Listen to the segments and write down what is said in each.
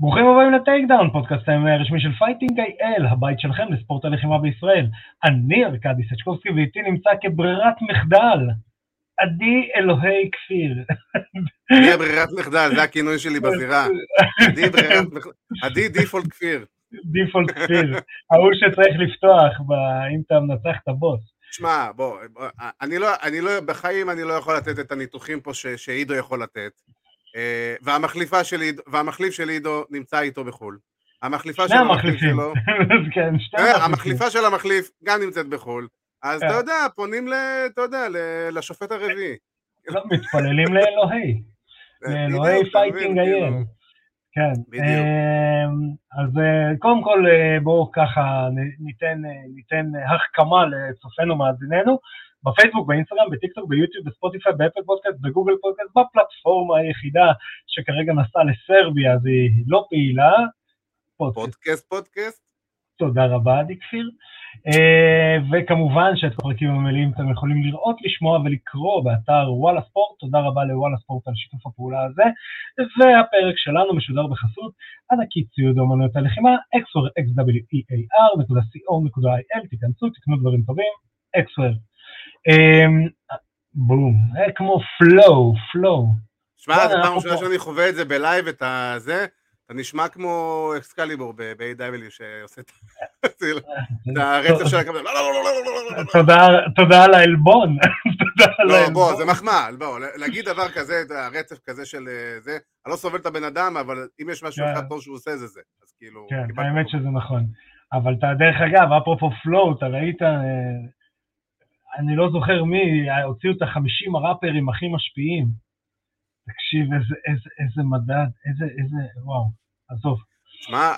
ברוכים הבאים ל Takedown, פודקאסט ה MMA הרשמי של Fighting IL, הבית שלכם לספורט הלחימה בישראל. אני ארכדי סצ'קובסקי ואיתי נמצא כברירת מחדל, עדי אלוהי כפיר. אני ברירת מחדל, זה הכינוי שלי בזירה. עדי ברירת מחדל, עדי default כפיר. default כפיר, ההוא שצריך לפתוח אם אתה מנצח את הבוס. שמע, בוא, אני לא, אני לא, בחיים אני לא יכול לתת את הניתוחים פה שעידו יכול לתת. אה, והמחליפה של עידו, והמחליף של עידו נמצא איתו בחו"ל. המחליפה של המחליף שלו, כן, אה, המחליפה של המחליף גם נמצאת בחו"ל. אז אתה אה. יודע, פונים, אתה יודע, לשופט הרביעי. לא, מתפללים לאלוהי. לאלוהי Fighting IL. כן. אז קודם כל בואו ככה ניתן החכמה לצופינו מאזיננו. בפייסבוק, באינסטגרם, בטיקטוק, ביוטיוב, בספוטיפיי, באפל פודקאסט, בגוגל פודקאסט, בפלטפורמה היחידה שכרגע נסעה לסרביה, אז היא לא פעילה. פודקאסט, פודקאסט. תודה רבה, עדי כפיר. Uh, וכמובן שאת הפרקים המלאים אתם יכולים לראות, לשמוע ולקרוא באתר וואלה ספורט, תודה רבה לוואלה ספורט על שיתוף הפעולה הזה, והפרק שלנו משודר בחסות ענקית ציוד אומנויות הלחימה, xwer.co.il, תיכנסו, תקנו דברים טובים, xwer אמ, בום, זה כמו flow, flow. שמע, זו פעם ראשונה שאני חווה את זה ב live, את הזה, אתה נשמע כמו אקסקליבור ב-AEW שעושה את הרצף של הקבלה. תודה על העלבון. לא, בוא, זה מחמאה, בוא, להגיד דבר כזה, הרצף כזה של זה, אני לא סובל את הבן אדם, אבל אם יש משהו אחד טוב שהוא עושה זה זה. אז כאילו... כן, האמת שזה נכון. אבל אתה, דרך אגב, אפרופו פלואו, אתה ראית... אני לא זוכר מי, הוציאו את החמישים הראפרים הכי משפיעים. תקשיב, איזה, איזה, איזה מדד, איזה, איזה, וואו, עזוב. שמע,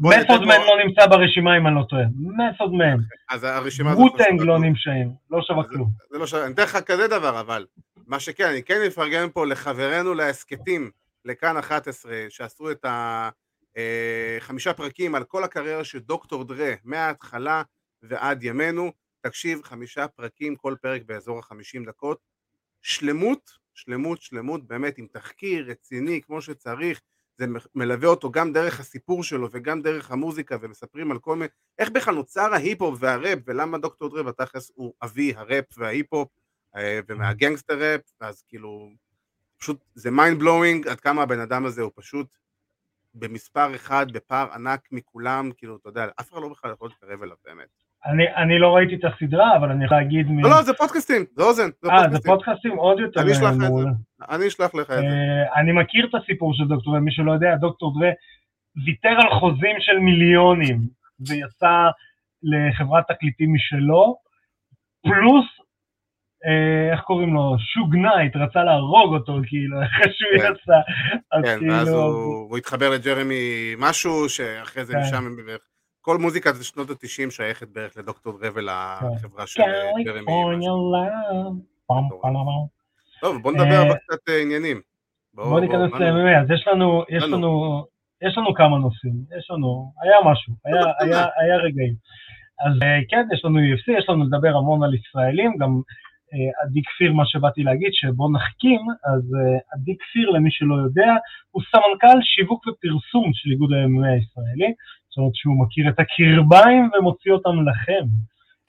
מתוד מן לא נמצא ברשימה אם אני לא טועה, מתוד מן. אז הרשימה הזאת... ווטנג לא נמשאים, לא שווה כלום. זה לא שווה, אני אתן לך כזה דבר אבל, מה שכן, אני כן אפרגן פה לחברינו להסכתים, לכאן 11, שעשו את החמישה אה, פרקים על כל הקריירה של דוקטור דרה, מההתחלה ועד ימינו. תקשיב, חמישה פרקים, כל פרק באזור החמישים דקות, שלמות, שלמות, שלמות, באמת עם תחקיר רציני כמו שצריך, זה מלווה אותו גם דרך הסיפור שלו וגם דרך המוזיקה ומספרים על כל מיני, איך בכלל נוצר ההיפ-הופ והראפ ולמה דוקטור דרה בתכלס הוא אבי הראפ וההיפ-הופ אה, ומה gangster rap, אז כאילו, פשוט זה mind blowing עד כמה הבן אדם הזה הוא פשוט במספר אחד, בפער ענק מכולם, כאילו, אתה יודע, אף אחד לא בכלל יכול להתקרב אליו באמת. אני, אני לא ראיתי את הסדרה, אבל אני יכול להגיד... לא, לא, זה פודקאסטים, זה אוזן. אה, זה פודקאסטים עוד יותר אני אשלח לך את זה. אני אשלח לך את זה. אה, אני מכיר את הסיפור של דוקטור דרה, מי שלא יודע, דוקטור דרה ויתר על חוזים של מיליונים, ויצא לחברת תקליטים משלו, פלוס, אה, איך קוראים לו, שוג נייט, רצה להרוג אותו, כאילו, אחרי שהוא כן. יצא. כן, ואז כאילו- הוא התחבר לג'ימי משהו, שאחרי זה כן. משם הם. כל מוזיקה זה שנות התשעים שייכת בערך לדוקטור דרה והחברה של ג'ימי. טוב בוא נדבר על קצת אה, עניינים. בוא ניכנס ל-MMA, אז יש לנו, יש לנו, יש לנו כמה נושאים, יש לנו, היה משהו, היה רגעים. אז אה, כן, יש לנו UFC, יש לנו לדבר המון על ישראלים, גם אה, עדי כפיר, מה שבאתי להגיד, שבוא נחכים, אז עדי כפיר, למי שלא יודע, הוא סמנכ"ל שיווק ופרסום של איגוד ה-MMA הישראלי, זאת אומרת שהוא מכיר את הקרביים ומוציא אותם לכם.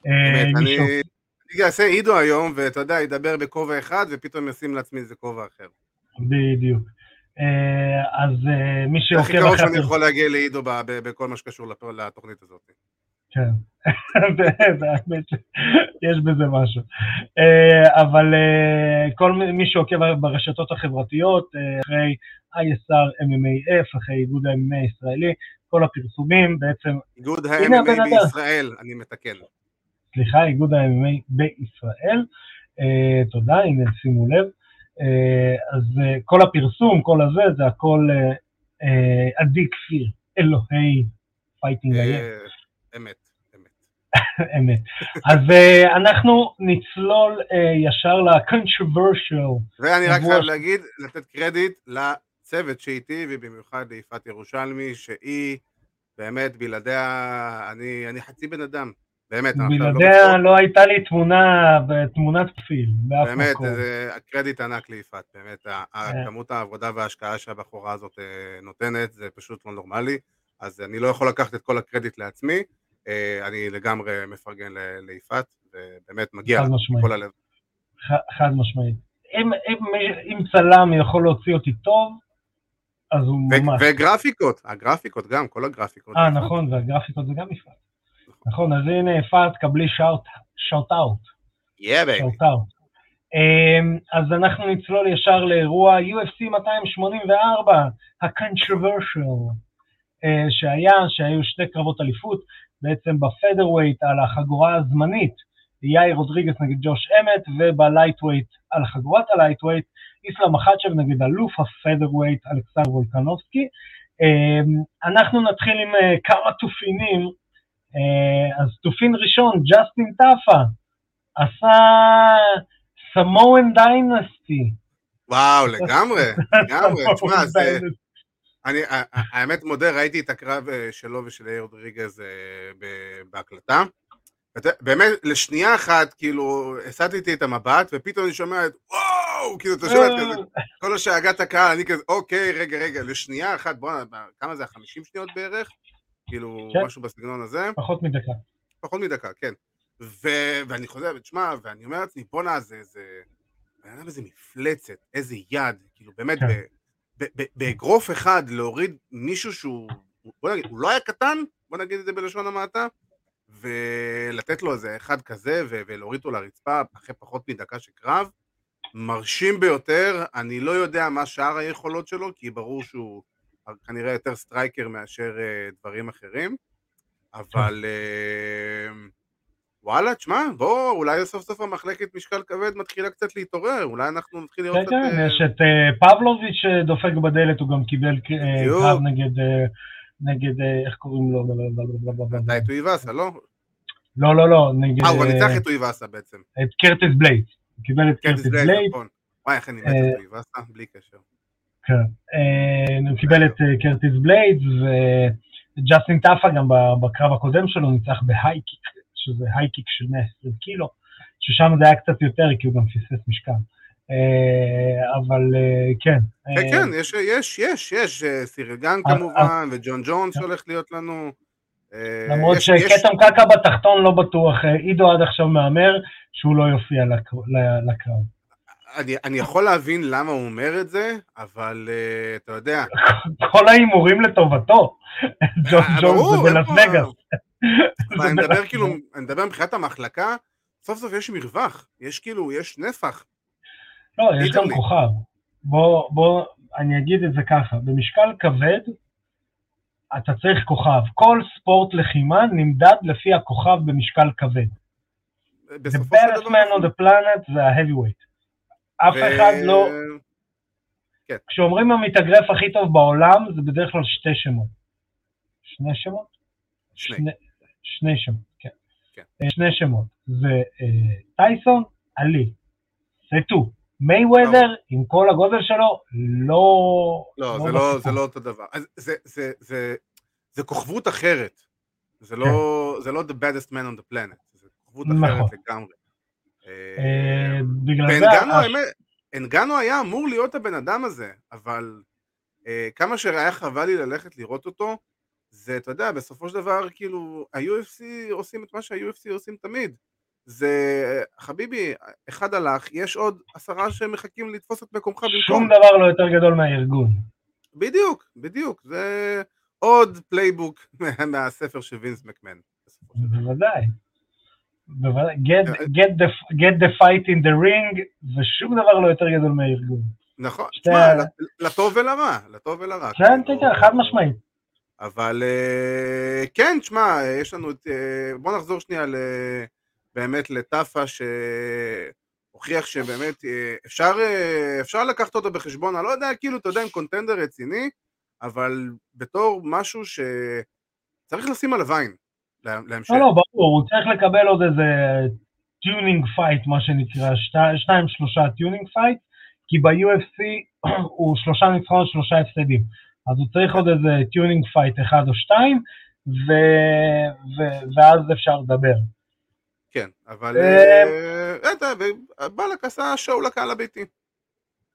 אה, אני אעשה עידו היום, ואתה יודע, ידבר בכובע אחד, ופתאום ישים לעצמי איזה כובע אחר. בדיוק. אה, אז אה, מי שעוקב אחרי... הכי קרוב שאני יכול להגיע לעידו בכל מה שקשור לתוכנית הזאת. כן, באמת שיש בזה משהו. אבל כל מי שעוקב ברשתות החברתיות, אחרי ISR MMAF, אחרי איגוד ה-MMA הישראלי, כל הפרסומים בעצם... איגוד ה-MMA בישראל, אני מתקן. סליחה, איגוד ה-MMA בישראל. אה, תודה, הנה שימו לב. אה, אז אה, כל הפרסום, כל הזה, זה הכל עדי אה, כפיר, אלוהי פייטינג אייל. אמת. אמת. אז אה, אנחנו נצלול אה, ישר ל-controversial. ואני רק חייב להגיד, לתת קרדיט צוות שאיתי, ובמיוחד ליפעת ירושלמי, שהיא באמת בלעדיה, אני, אני חצי בן אדם. באמת. בלעדיה לא, לא הייתה לי תמונה, תמונת פרופיל, באף באמת, מקום. באמת, קרדיט ענק ליפעת, באמת, כן. כמות העבודה וההשקעה שהבחורה הזאת אה, נותנת, זה פשוט לא נורמלי, אז אני לא יכול לקחת את כל הקרדיט לעצמי, אה, אני לגמרי מפרגן ליפעת, ובאמת מגיע כל הלב. חד משמעית. אם, אם, אם צלם יכול להוציא אותי טוב, אז הוא ממש... וגרפיקות, הגרפיקות גם, כל הגרפיקות. אה, נכון, והגרפיקות זה גם יפעת. נכון, אז הנה יפעת, קבלי shout out. Yeah, baby. Shout out. אז אנחנו נצלול ישר לאירוע UFC 284, ה-controversial, אה, שהיה, שהיו שתי קרבות אליפות, בעצם ב featherweight על החגורה הזמנית, יאיר רודריגס נגד ג'וש אמת, וב lightweight על חגורת ה lightweight, איסלאם מחאצ'ב נגד אלוף ה featherweight אלכסנדר וולקנובסקי. אמ, אנחנו נתחיל עם אה, כמה תופינים, אה, אז תופין ראשון, ג'סטין טאפה, עשה סמואן דיינסטי. וואו, לגמרי, לגמרי, תשמע, זה... אני האמת מודה, ראיתי את הקרב אה, שלו ושל יאיר רודריגז בהקלטה. באמת, לשנייה אחת, כאילו, הסטתי את המבט, ופתאום אני שומע את וואו, כאילו, אתה שומע כזה, כל השאגת הקהל, אני כזה, אוקיי, רגע, רגע, לשנייה אחת, בוא, כמה זה, 50 שניות בערך? כאילו, כן. משהו בסגנון הזה? פחות מדקה. פחות מדקה, כן. ו- ואני חוזר, ותשמע, ואני אומר לעצמי, בואנה, זה, זה, בן אדם איזה מפלצת, איזה יד, כאילו, באמת, כן. באגרוף אחד להוריד מישהו שהוא, בוא נגיד, הוא לא היה קטן, בוא נגיד את זה בלשון המעטה, ולתת לו איזה אחד כזה ולהוריד אותו לרצפה אחרי פחות מדקה של קרב, מרשים ביותר, אני לא יודע מה שאר היכולות שלו, כי ברור שהוא כנראה יותר striker מאשר אה, דברים אחרים, אבל אה, וואלה, תשמע, בוא, אולי סוף סוף המחלקת משקל כבד מתחילה קצת להתעורר, אולי אנחנו נתחיל לראות קצת... כן, כן, יש את פבלוביץ' שדופק בדלת, הוא גם קיבל קרב נגד... נגד, אה, איך קוראים לו? אתה את טויבאסה, לא? לא, לא, לא, נגד... אה, הוא ניצח את טויבאסה בעצם. את קרטיס בלייד. הוא קיבל את קרטיס בלייד. נכון. וואי, איך אני מת את טויבאסה, בלי קשר. כן. אה, הוא קיבל את אה, קרטיס בלייד, וג'סטין טאפה גם בקרב הקודם שלו ניצח ב high kick, שזה high kick של 120 קילו, ששם זה היה קצת יותר, כי הוא גם פספס משקל. אה, אבל אה, כן. כן, אה, כן, יש, יש, יש, יש, סירגן כמובן, וג'ון ג'ונס הולך להיות לנו. למרות שקטם קקע בתחתון לא בטוח, עידו עד עכשיו מהמר שהוא לא יופיע לקרב. אני, אני יכול להבין למה הוא אומר את זה, אבל uh, אתה יודע... כל ההימורים לטובתו, ג'ון ג'ונס זה בלאס וגאס. אני מדבר כאילו, אני מדבר מבחינת המחלקה, סוף סוף יש מרווח, יש כאילו, יש נפח. לא, יש גם כוכב. בוא, בוא, אני אגיד את זה ככה, במשקל כבד, אתה צריך כוכב. כל ספורט לחימה נמדד לפי הכוכב במשקל כבד. The best man on the planet זה ה-heavyweight. אף. אחד לא... כן. כשאומרים המתאגרף הכי טוב בעולם, זה בדרך כלל שתי שמות. שני שמות? שני. שני, שני שמות, כן. כן. אה, שני שמות. זה אה, טייסון, עלי. זה טו. מייוודר, עם כל הגודל שלו, לא... לא, לא זה, לא זה לא אותו דבר. זה, זה, זה, זה, זה כוכבות אחרת. זה לא, כן. זה לא the baddest man on the planet, זה כוכבות נכון. אחרת לגמרי. אה, בגלל זה... אנגנו היה אמור להיות הבן אדם הזה, אבל אה, כמה שהיה חבל לי ללכת לראות אותו, זה, אתה יודע, בסופו של דבר, כאילו, ה-UFC עושים את מה שה-UFC עושים תמיד. זה, חביבי, אחד הלך, יש עוד עשרה שמחכים לתפוס את מקומך במקום. שום דבר לא יותר גדול מהארגון. בדיוק, בדיוק, זה עוד playbook מהספר של וינס מקמן. בוודאי. Get, אה, get, the, get the fight in the ring, ושום דבר לא יותר גדול מהארגון. נכון, תשמע, לטוב ולרע, לטוב ולרע. כן, כן, כן, חד משמעית. אבל אה, כן, תשמע, יש לנו את... אה, בוא נחזור שנייה ל... באמת לטאפה שהוכיח שבאמת אה, אפשר, אה, אפשר לקחת אותו בחשבון, אני לא יודע, כאילו, אתה יודע, אם contender רציני, אבל בתור משהו שצריך לשים עליו עין להמשך. לא, לא, ברור, הוא צריך לקבל עוד איזה tuning fight, מה שנקרא, שניים שלושה tuning fight, כי ב-UFC הוא שלושה ניצחונות, שלושה הפסדים. אז הוא צריך עוד איזה tuning fight אחד או שתיים, ו... ו... ואז אפשר לדבר. כן, אבל בלק עשה שואו לקהל הביתי.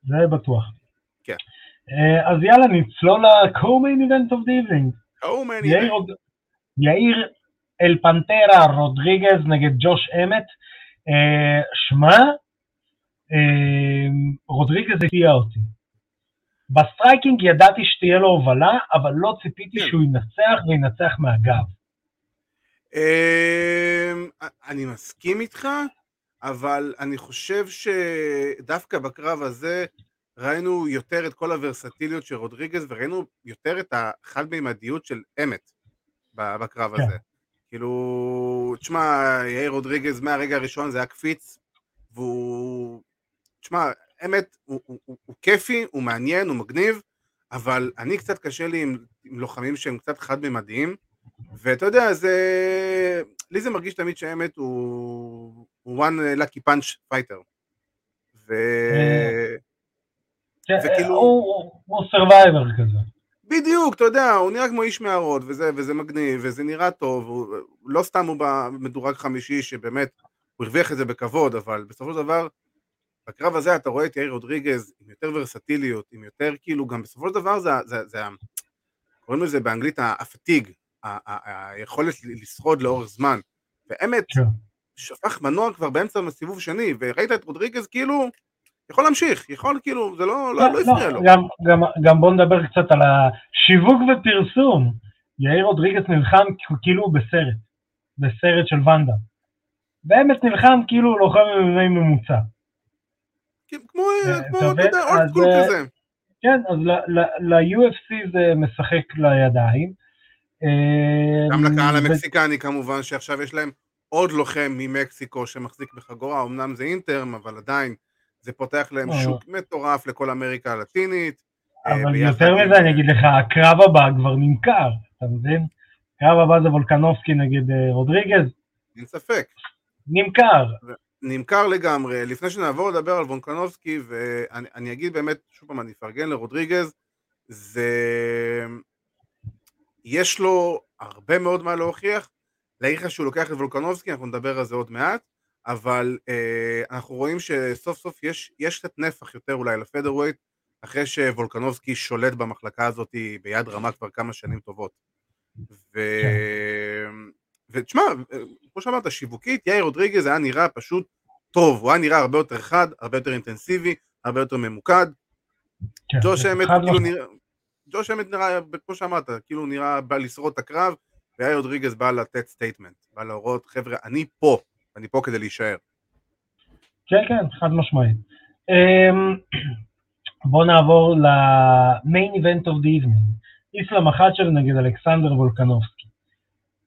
זה בטוח. כן. אז יאללה, נצלול ל-co-main event of the evening. co-main event. יאיר אל פנטרה רודריגז נגד ג'וש אמת. שמע, רודריגז הפתיע אותי. ב striking ידעתי שתהיה לו הובלה, אבל לא ציפיתי כן. שהוא ינצח וינצח מהגב. אמ, אני מסכים איתך, אבל אני חושב שדווקא בקרב הזה ראינו יותר את כל הוורסטיליות של רודריגז וראינו יותר את החד-מימדיות של אמת בקרב כן. הזה. כאילו, תשמע, יאיר רודריגז מהרגע הראשון זה היה קפיץ, והוא... תשמע, אמת, הוא, הוא, הוא, הוא כיפי, הוא מעניין, הוא מגניב, אבל אני קצת קשה לי עם, עם לוחמים שהם קצת חד-ממדיים, ואתה יודע, זה... לי זה מרגיש תמיד שאמת הוא... הוא one lucky punch fighter. ו... כן, וכאילו... הוא survivor כזה. בדיוק, אתה יודע, הוא נראה כמו איש מערות, וזה, וזה מגניב, וזה נראה טוב, הוא, לא סתם הוא במדורג חמישי, שבאמת, הוא הרוויח את זה בכבוד, אבל בסופו של דבר, בקרב הזה אתה רואה את יאיר רודריגז עם יותר ורסטיליות, עם יותר כאילו, גם בסופו של דבר זה, זה, זה קוראים לזה באנגלית הפתיג, היכולת לשרוד לאורך זמן, באמת, כן. שפך מנוע כבר באמצע הסיבוב שני, וראית את רודריגז כאילו, יכול להמשיך, יכול כאילו, זה לא, לא, לא הפריע לו. גם, גם, גם בוא נדבר קצת על השיווק ופרסום. יאיר רודריגז נלחם כאילו הוא בסרט, בסרט של ונדה. באמת נלחם כאילו הוא לוחם MMA ממוצע. כן, כמו, כמו, אתה יודע, סקול אה, כזה. כן, אז ל-UFC זה משחק לידיים. גם לקהל המקסיקני כמובן, שעכשיו יש להם עוד לוחם ממקסיקו שמחזיק בחגורה, אמנם זה אינטרם, אבל עדיין זה פותח להם. שוק מטורף לכל אמריקה הלטינית. אה, אבל יותר מזה אני אגיד לך, הקרב הבא כבר נמכר, אתה מבין? הקרב הבא זה וולקנובסקי נגד אה, רודריגז. אין ספק. נמכר. נמכר לגמרי. לפני שנעבור לדבר על וולקנובסקי, ואני אגיד באמת, שוב פעם, אני אפרגן לרודריגז, זה... יש לו הרבה מאוד מה להוכיח. להגיד לך שהוא לוקח את וולקנובסקי, אנחנו נדבר על זה עוד מעט. אבל אה, אנחנו רואים שסוף סוף יש, יש קצת נפח יותר אולי לפדרווייט, אחרי שוולקנובסקי שולט במחלקה הזאת ביד רמה כבר כמה שנים טובות. ו... כן. ותשמע, כמו שאמרת, שיווקית, יאיר רודריגז היה נראה פשוט טוב, הוא היה נראה הרבה יותר חד, הרבה יותר אינטנסיבי, הרבה יותר ממוקד. כן, ג'וש אמת כאילו נראה, ג'וש אמת נראה, כמו שאמרת, כאילו נראה בא לשרוד את הקרב, ויאיר רודריגז בא לתת statement, בא להראות, חבר'ה, אני פה, אני פה כדי להישאר. כן, כן, חד משמעית. Um, בואו נעבור ל-main event of the evening, איסלאם אחצ'ב נגד אלכסנדר וולקנובסקי.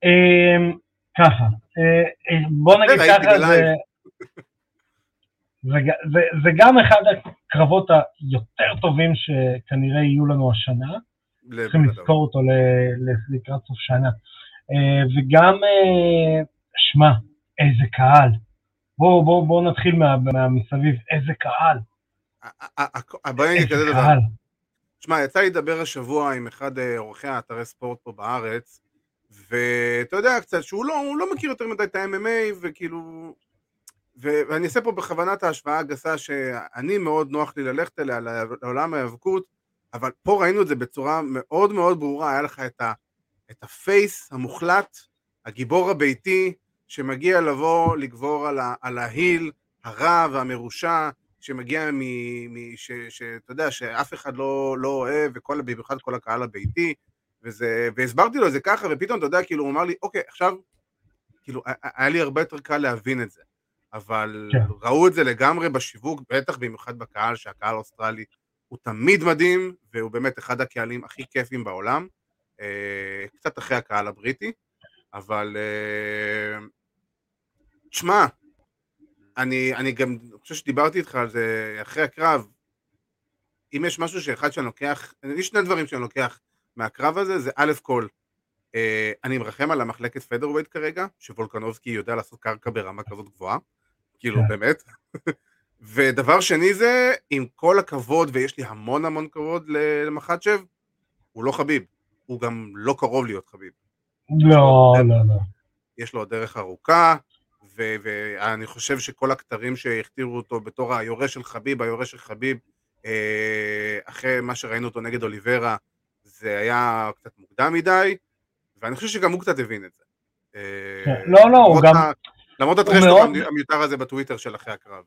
Um, ככה, uh, בוא נגיד ככה, זה, זה, גם אחד הקרבות היותר טובים שכנראה יהיו לנו השנה, צריכים לזכור אותו לקראת סוף שנה. Uh, וגם, uh, שמע, איזה קהל. בואו בוא, בוא נתחיל מה, מהמסביב, איזה קהל. בואי נגיד כזה דבר. תשמע, יצא לי לדבר השבוע עם אחד אה, עורכי האתרי ספורט פה בארץ, ואתה יודע קצת שהוא לא, לא מכיר יותר מדי את ה-MMA, וכאילו... ואני אעשה פה בכוונת ההשוואה הגסה שאני מאוד נוח לי ללכת אליה, לעולם ההיאבקות, אבל פה ראינו את זה בצורה מאוד מאוד ברורה, היה לך את, ה, את ה face המוחלט, הגיבור הביתי, שמגיע לבוא לגבור על, ה, על ה heel הרע והמרושע, שמגיע מ... מ שאתה יודע, שאף אחד לא, לא אוהב, וכל, במיוחד כל הקהל הביתי, וזה, והסברתי לו את זה ככה, ופתאום, אתה יודע, כאילו, הוא אמר לי, אוקיי, עכשיו, כאילו, היה לי הרבה יותר קל להבין את זה, אבל כן. ראו את זה לגמרי בשיווק, בטח במיוחד בקהל, שהקהל האוסטרלי הוא תמיד מדהים, והוא באמת אחד הקהלים הכי כיפים בעולם, אה, קצת אחרי הקהל הבריטי, אבל אה, תשמע, אני, אני גם חושב שדיברתי איתך על זה אחרי הקרב, אם יש משהו שאחד שאני לוקח, יש שני דברים שאני לוקח מהקרב הזה, זה א' כל, אה, אני מרחם על המחלקת פדרווייט כרגע, שוולקנובסקי יודע לעשות קרקע ברמה כזאת גבוהה, כאילו כן. באמת, ודבר שני זה, עם כל הכבוד, ויש לי המון המון כבוד למחצ'ב, הוא לא חביב, הוא גם לא קרוב להיות חביב. לא, לא, לא. יש לו דרך ארוכה, ואני חושב שכל הכתרים שהכתירו אותו בתור היורש של חביב, היורש של חביב, אה, אחרי מה שראינו אותו נגד אוליברה, זה היה קצת מוקדם מדי, ואני חושב שגם הוא קצת הבין את זה. כן. לא, לא, הוא גם... למרות הטרשטוק המיותר הזה בטוויטר של אחרי הקרב.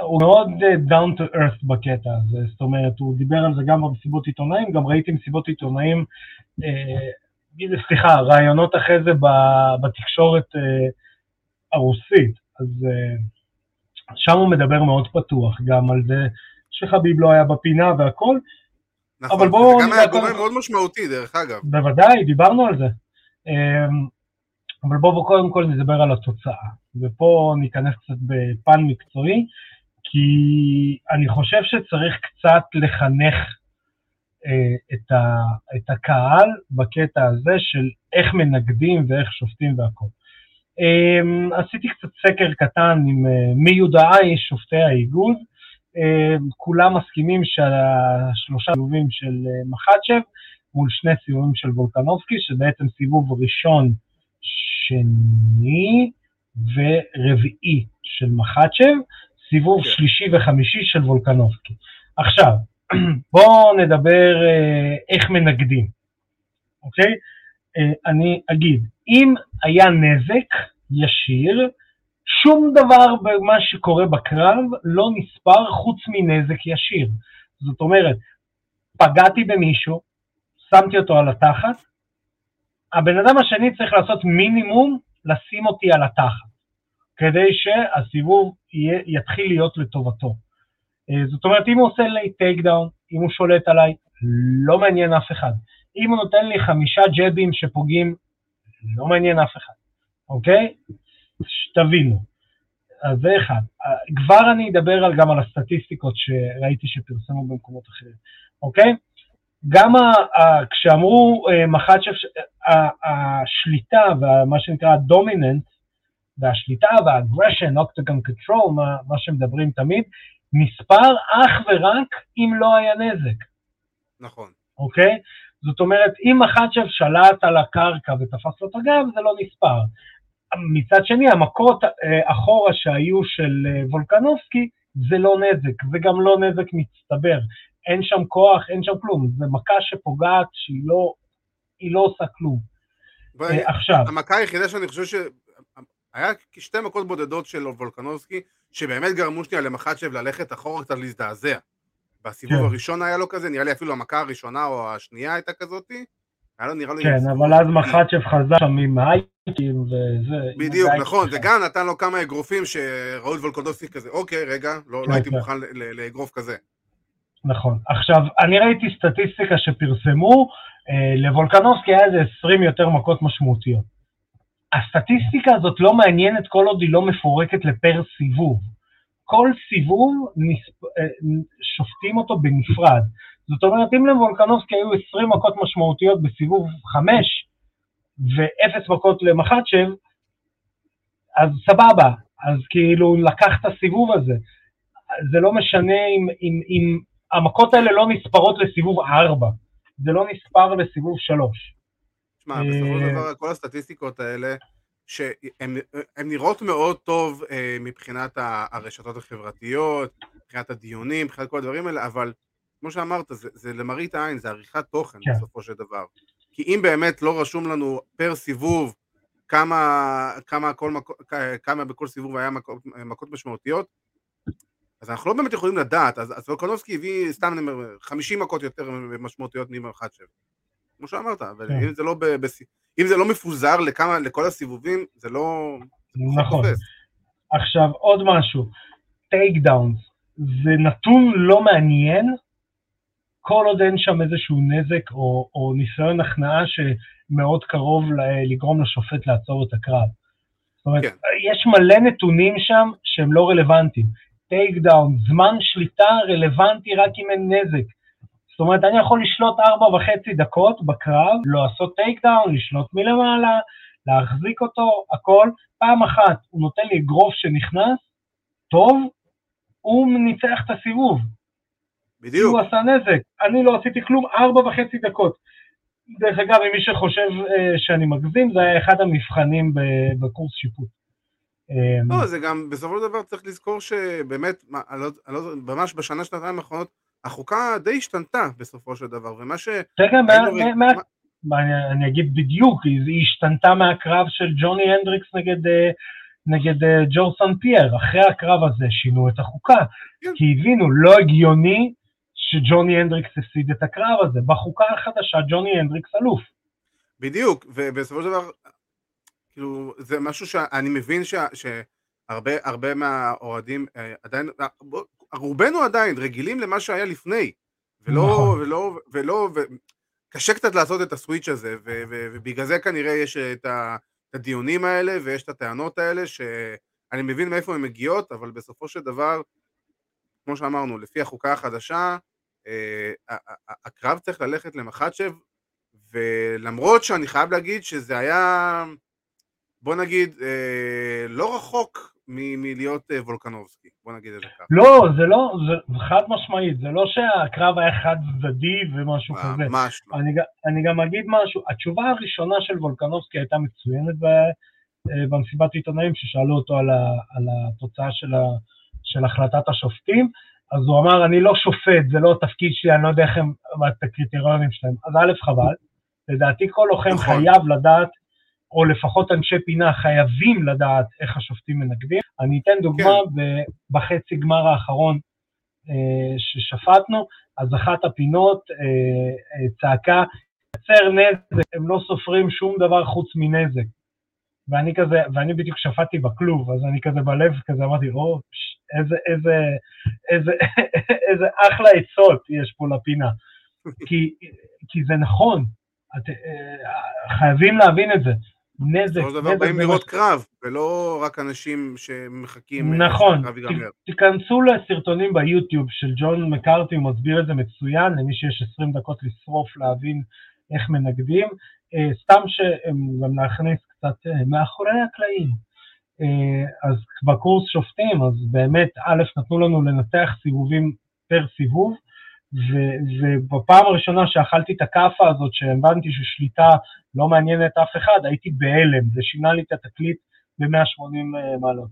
הוא מאוד אה, down to earth בקטע הזה, זאת אומרת, הוא דיבר על זה גם במסיבות עיתונאים, גם ראיתי מסיבות עיתונאים, אה, סליחה, רעיונות אחרי זה בתקשורת אה, הרוסית, אז אה, שם הוא מדבר מאוד פתוח גם על זה שחביב לא היה בפינה והכל, נכון, אבל בואו... זה גם היה גורם מאוד משמעותי דרך אגב. בוודאי, דיברנו על זה. אבל בואו קודם כל נדבר על התוצאה, ופה ניכנס קצת בפן מקצועי. כי אני חושב שצריך קצת לחנך אה, את, ה, את הקהל בקטע הזה של איך מנגדים ואיך שופטים והכל. אה, עשיתי קצת סקר קטן עם אה, מי יודעי שופטי האיגוד, אה, כולם מסכימים שהשלושה סיבובים של אה, מחצ'ב מול שני סיבובים של וולקנובסקי, שבעצם סיבוב ראשון, שני ורביעי של מחצ'ב, סיבוב כן. שלישי וחמישי של וולקנובסקי. עכשיו, בואו נדבר אה, איך מנגדים, אוקיי? אה, אני אגיד, אם היה נזק ישיר, שום דבר במה שקורה בקרב לא נספר חוץ מנזק ישיר. זאת אומרת, פגעתי במישהו, שמתי אותו על התחת, הבן אדם השני צריך לעשות מינימום לשים אותי על התחת. כדי שהסיבוב יהיה, יתחיל להיות לטובתו. אה, זאת אומרת, אם הוא עושה לי takedown, אם הוא שולט עליי, לא מעניין אף אחד. אם הוא נותן לי חמישה ג'בים שפוגעים, לא מעניין אף אחד, אוקיי? שתבינו. אז זה אחד. אה, כבר אני אדבר על, גם על הסטטיסטיקות שראיתי שפרסמו במקומות אחרים, אוקיי? גם ה, ה, כשאמרו אה, מח"ט השליטה ומה שנקרא הדומיננט, והשליטה והאגרשן, אוקטגון קטרול, מה, מה שמדברים תמיד, נספר אך ורק אם לא היה נזק. נכון. אוקיי? זאת אומרת, אם מחצ'ב שלט על הקרקע ותפס לו את הגב, זה לא נספר. מצד שני, המכות אה, אחורה שהיו של אה, וולקנובסקי, זה לא נזק, זה גם לא נזק מצטבר. אין שם כוח, אין שם כלום. זו מכה שפוגעת שהיא לא, לא עושה כלום. אה, עכשיו. המכה היחידה שאני חושב היה שתי מכות בודדות של וולקנובסקי, שבאמת גרמו שנייה למחצ'ב ללכת אחורה קצת להזדעזע. בסיבוב כן. הראשון היה לו כזה, נראה לי אפילו המכה הראשונה או השנייה הייתה כזאתי. היה לו נראה לי... כן, אבל אז מחצ'ב חזר שם עם הייקים וזה... בדיוק, נכון, זה גם נתן לו כמה אגרופים שראו את וולקנובסקי כזה, אוקיי, רגע, לא, לא כן, הייתי כן. מוכן לאגרוף כזה. נכון. עכשיו, אני ראיתי סטטיסטיקה שפרסמו, לוולקנובסקי היה איזה 20 יותר מכות משמעותיות. הסטטיסטיקה הזאת לא מעניינת כל עוד היא לא מפורקת לפר סיבוב. כל סיבוב נספ... אה, שופטים אותו בנפרד. זאת אומרת, אם לוולקנובסקי היו 20 מכות משמעותיות בסיבוב 5 ואפס מכות למחצ'ב, אז סבבה, אז כאילו לקח את הסיבוב הזה. זה לא משנה אם, אם, אם המכות האלה לא נספרות לסיבוב 4, זה לא נספר לסיבוב 3. תשמע, בסופו של דבר כל הסטטיסטיקות האלה, שהן נראות מאוד טוב אה, מבחינת הרשתות החברתיות, מבחינת הדיונים, מבחינת כל הדברים האלה, אבל כמו שאמרת, זה, זה למראית העין, זה עריכת תוכן כן. בסופו של דבר. כי אם באמת לא רשום לנו פר סיבוב כמה, כמה, כל. כמה בכל סיבוב היה מכות, מכות משמעותיות, אז אנחנו לא באמת יכולים לדעת, אז, אז וולקנובסקי הביא סתם 50 מכות יותר משמעותיות ממחצ'ב. כמו שאמרת, אבל כן. אם זה לא, ב, ב, אם זה לא מפוזר לכמה, לכל הסיבובים, זה לא... נכון. עכשיו, עוד משהו, takedowns, זה נתון לא מעניין, כל עוד אין שם איזשהו נזק או, או ניסיון הכנעה שמאוד קרוב לגרום לשופט לעצור את הקרב. זאת אומרת, כן. יש מלא נתונים שם שהם לא רלוונטיים. takedown, זמן שליטה רלוונטי רק אם אין נזק. זאת אומרת, אני יכול לשלוט ארבע וחצי דקות בקרב, לעשות takedown, לשלוט מלמעלה, להחזיק אותו, הכל. פעם אחת הוא נותן לי אגרוף שנכנס, טוב, הוא ניצח את הסיבוב. בדיוק. הוא עשה נזק, אני לא עשיתי כלום ארבע וחצי דקות. דרך אגב, אם מי שחושב אה, שאני מגזים, זה היה אחד המבחנים בקורס שיפוט. לא, זה גם, בסופו של דבר צריך לזכור שבאמת, לא, לא, ממש בשנה, שנתיים האחרונות, החוקה די השתנתה בסופו של דבר, ומה ש... כן, אני אגיד בדיוק, היא השתנתה מהקרב של ג'וני הנדריקס נגד, אה, נגד אה, ג'ור סן פייר, אחרי הקרב הזה שינו את החוקה, כן. כי הבינו, לא הגיוני שג'וני הנדריקס הפסיד את הקרב הזה, בחוקה החדשה ג'וני הנדריקס אלוף. בדיוק, ובסופו של דבר, כאילו, זה משהו שאני מבין שהרבה מהאוהדים אה, עדיין, רובנו עדיין רגילים למה שהיה לפני, ולא, נכון. ולא, ולא, ו... קשה קצת לעשות את הסוויץ' הזה, ו- ו- ובגלל זה כנראה יש את הדיונים האלה ויש את הטענות האלה, שאני מבין מאיפה הן מגיעות, אבל בסופו של דבר, כמו שאמרנו, לפי החוקה החדשה, אה, הקרב צריך ללכת למחצ'ב, ולמרות שאני חייב להגיד שזה היה, בוא נגיד, אה, לא רחוק מלהיות אה, וולקנובסקי, בוא נגיד את זה ככה. לא, זה לא, זה חד משמעית, זה לא שהקרב היה חד צדדי ומשהו כזה. ממש לא. אני, אני גם אגיד משהו, התשובה הראשונה של וולקנובסקי הייתה מצוינת ב, אה, במסיבת עיתונאים, ששאלו אותו על, ה, על התוצאה של, ה, של החלטת השופטים, אז הוא אמר, אני לא שופט, זה לא התפקיד שלי, אני לא יודע איך הם, את הקריטריונים שלהם. אז א', חבל, לדעתי כל לוחם נכון. חייב לדעת או לפחות אנשי פינה חייבים לדעת איך השופטים מנגדים. אני אתן דוגמה, כן. בחצי גמר האחרון אה, ששפטנו, אז אחת הפינות אה, אה, צעקה, יצר נזק, הם לא סופרים שום דבר חוץ מנזק. ואני כזה, ואני בדיוק שפטתי בכלוב, אז אני כזה בלב כזה אמרתי, או, איזה, איזה, איזה, איזה אחלה עצות יש פה לפינה. כי, כי זה נכון, את, אה, חייבים להבין את זה. נזק. בסופו של דבר באים לראות קרב, ולא רק אנשים שמחכים נכון, תיכנסו לסרטונים ביוטיוב של ג'ון מקארטי, הוא מסביר את זה מצוין, למי שיש 20 דקות לשרוף להבין איך מנגדים, אה, סתם שגם להכניס קצת אה, מאחורי הקלעים. אה, אז בקורס שופטים, אז באמת, א', נתנו לנו לנתח סיבובים פר סיבוב, ובפעם הראשונה שאכלתי את הכאפה הזאת, שהבנתי ששליטה לא מעניינת אף אחד, הייתי בהלם, זה שינה לי את התקליט ב-180 אה, מעלות.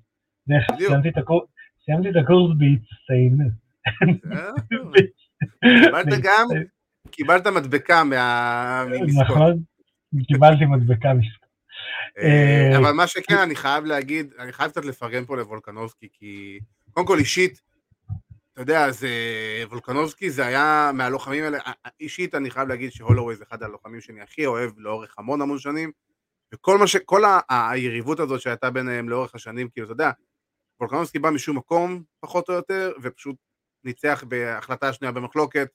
סיימתי את הקורס בהצטיינות. קיבלת גם, קיבלת מדבקה מהמסקות. נכון, קיבלתי מדבקה מסקות. אה, אבל מה שכן, אני חייב להגיד, אני חייב קצת לפרגן פה לוולקנובסקי, כי קודם כל אישית, אתה יודע, זה וולקנובסקי זה היה מהלוחמים האלה, אישית אני חייב להגיד שהולווי זה אחד הלוחמים שאני הכי אוהב לאורך המון המון שנים, וכל מה ש... כל ה... היריבות הזאת שהייתה ביניהם לאורך השנים, כאילו, אתה יודע, וולקנובסקי בא משום מקום, פחות או יותר, ופשוט ניצח בהחלטה שנייה במחלוקת,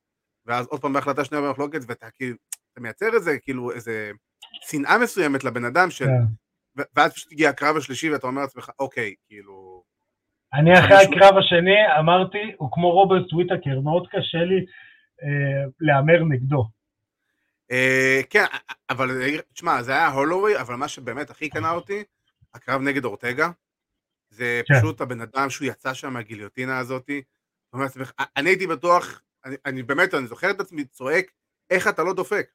ואז עוד פעם בהחלטה שנייה במחלוקת, ואתה כאילו, אתה מייצר איזה, כאילו, איזה שנאה מסוימת לבן אדם, של... Yeah. כן. ואז פשוט הגיע הקרב השלישי, ואתה אומר לעצמך, אוקיי, כאילו... אני אחרי הקרב השני אמרתי, הוא כמו רוברט וויטקר, מאוד קשה לי אה, להמר נגדו. אה, כן, אבל תשמע, זה היה הולווי, אבל מה שבאמת הכי קנה אותי, הקרב נגד אורטגה, זה כן. פשוט הבן אדם שהוא יצא שם מהגיליוטינה הזאתי. אני הייתי בטוח, אני, אני באמת, אני זוכר את עצמי צועק, איך אתה לא דופק?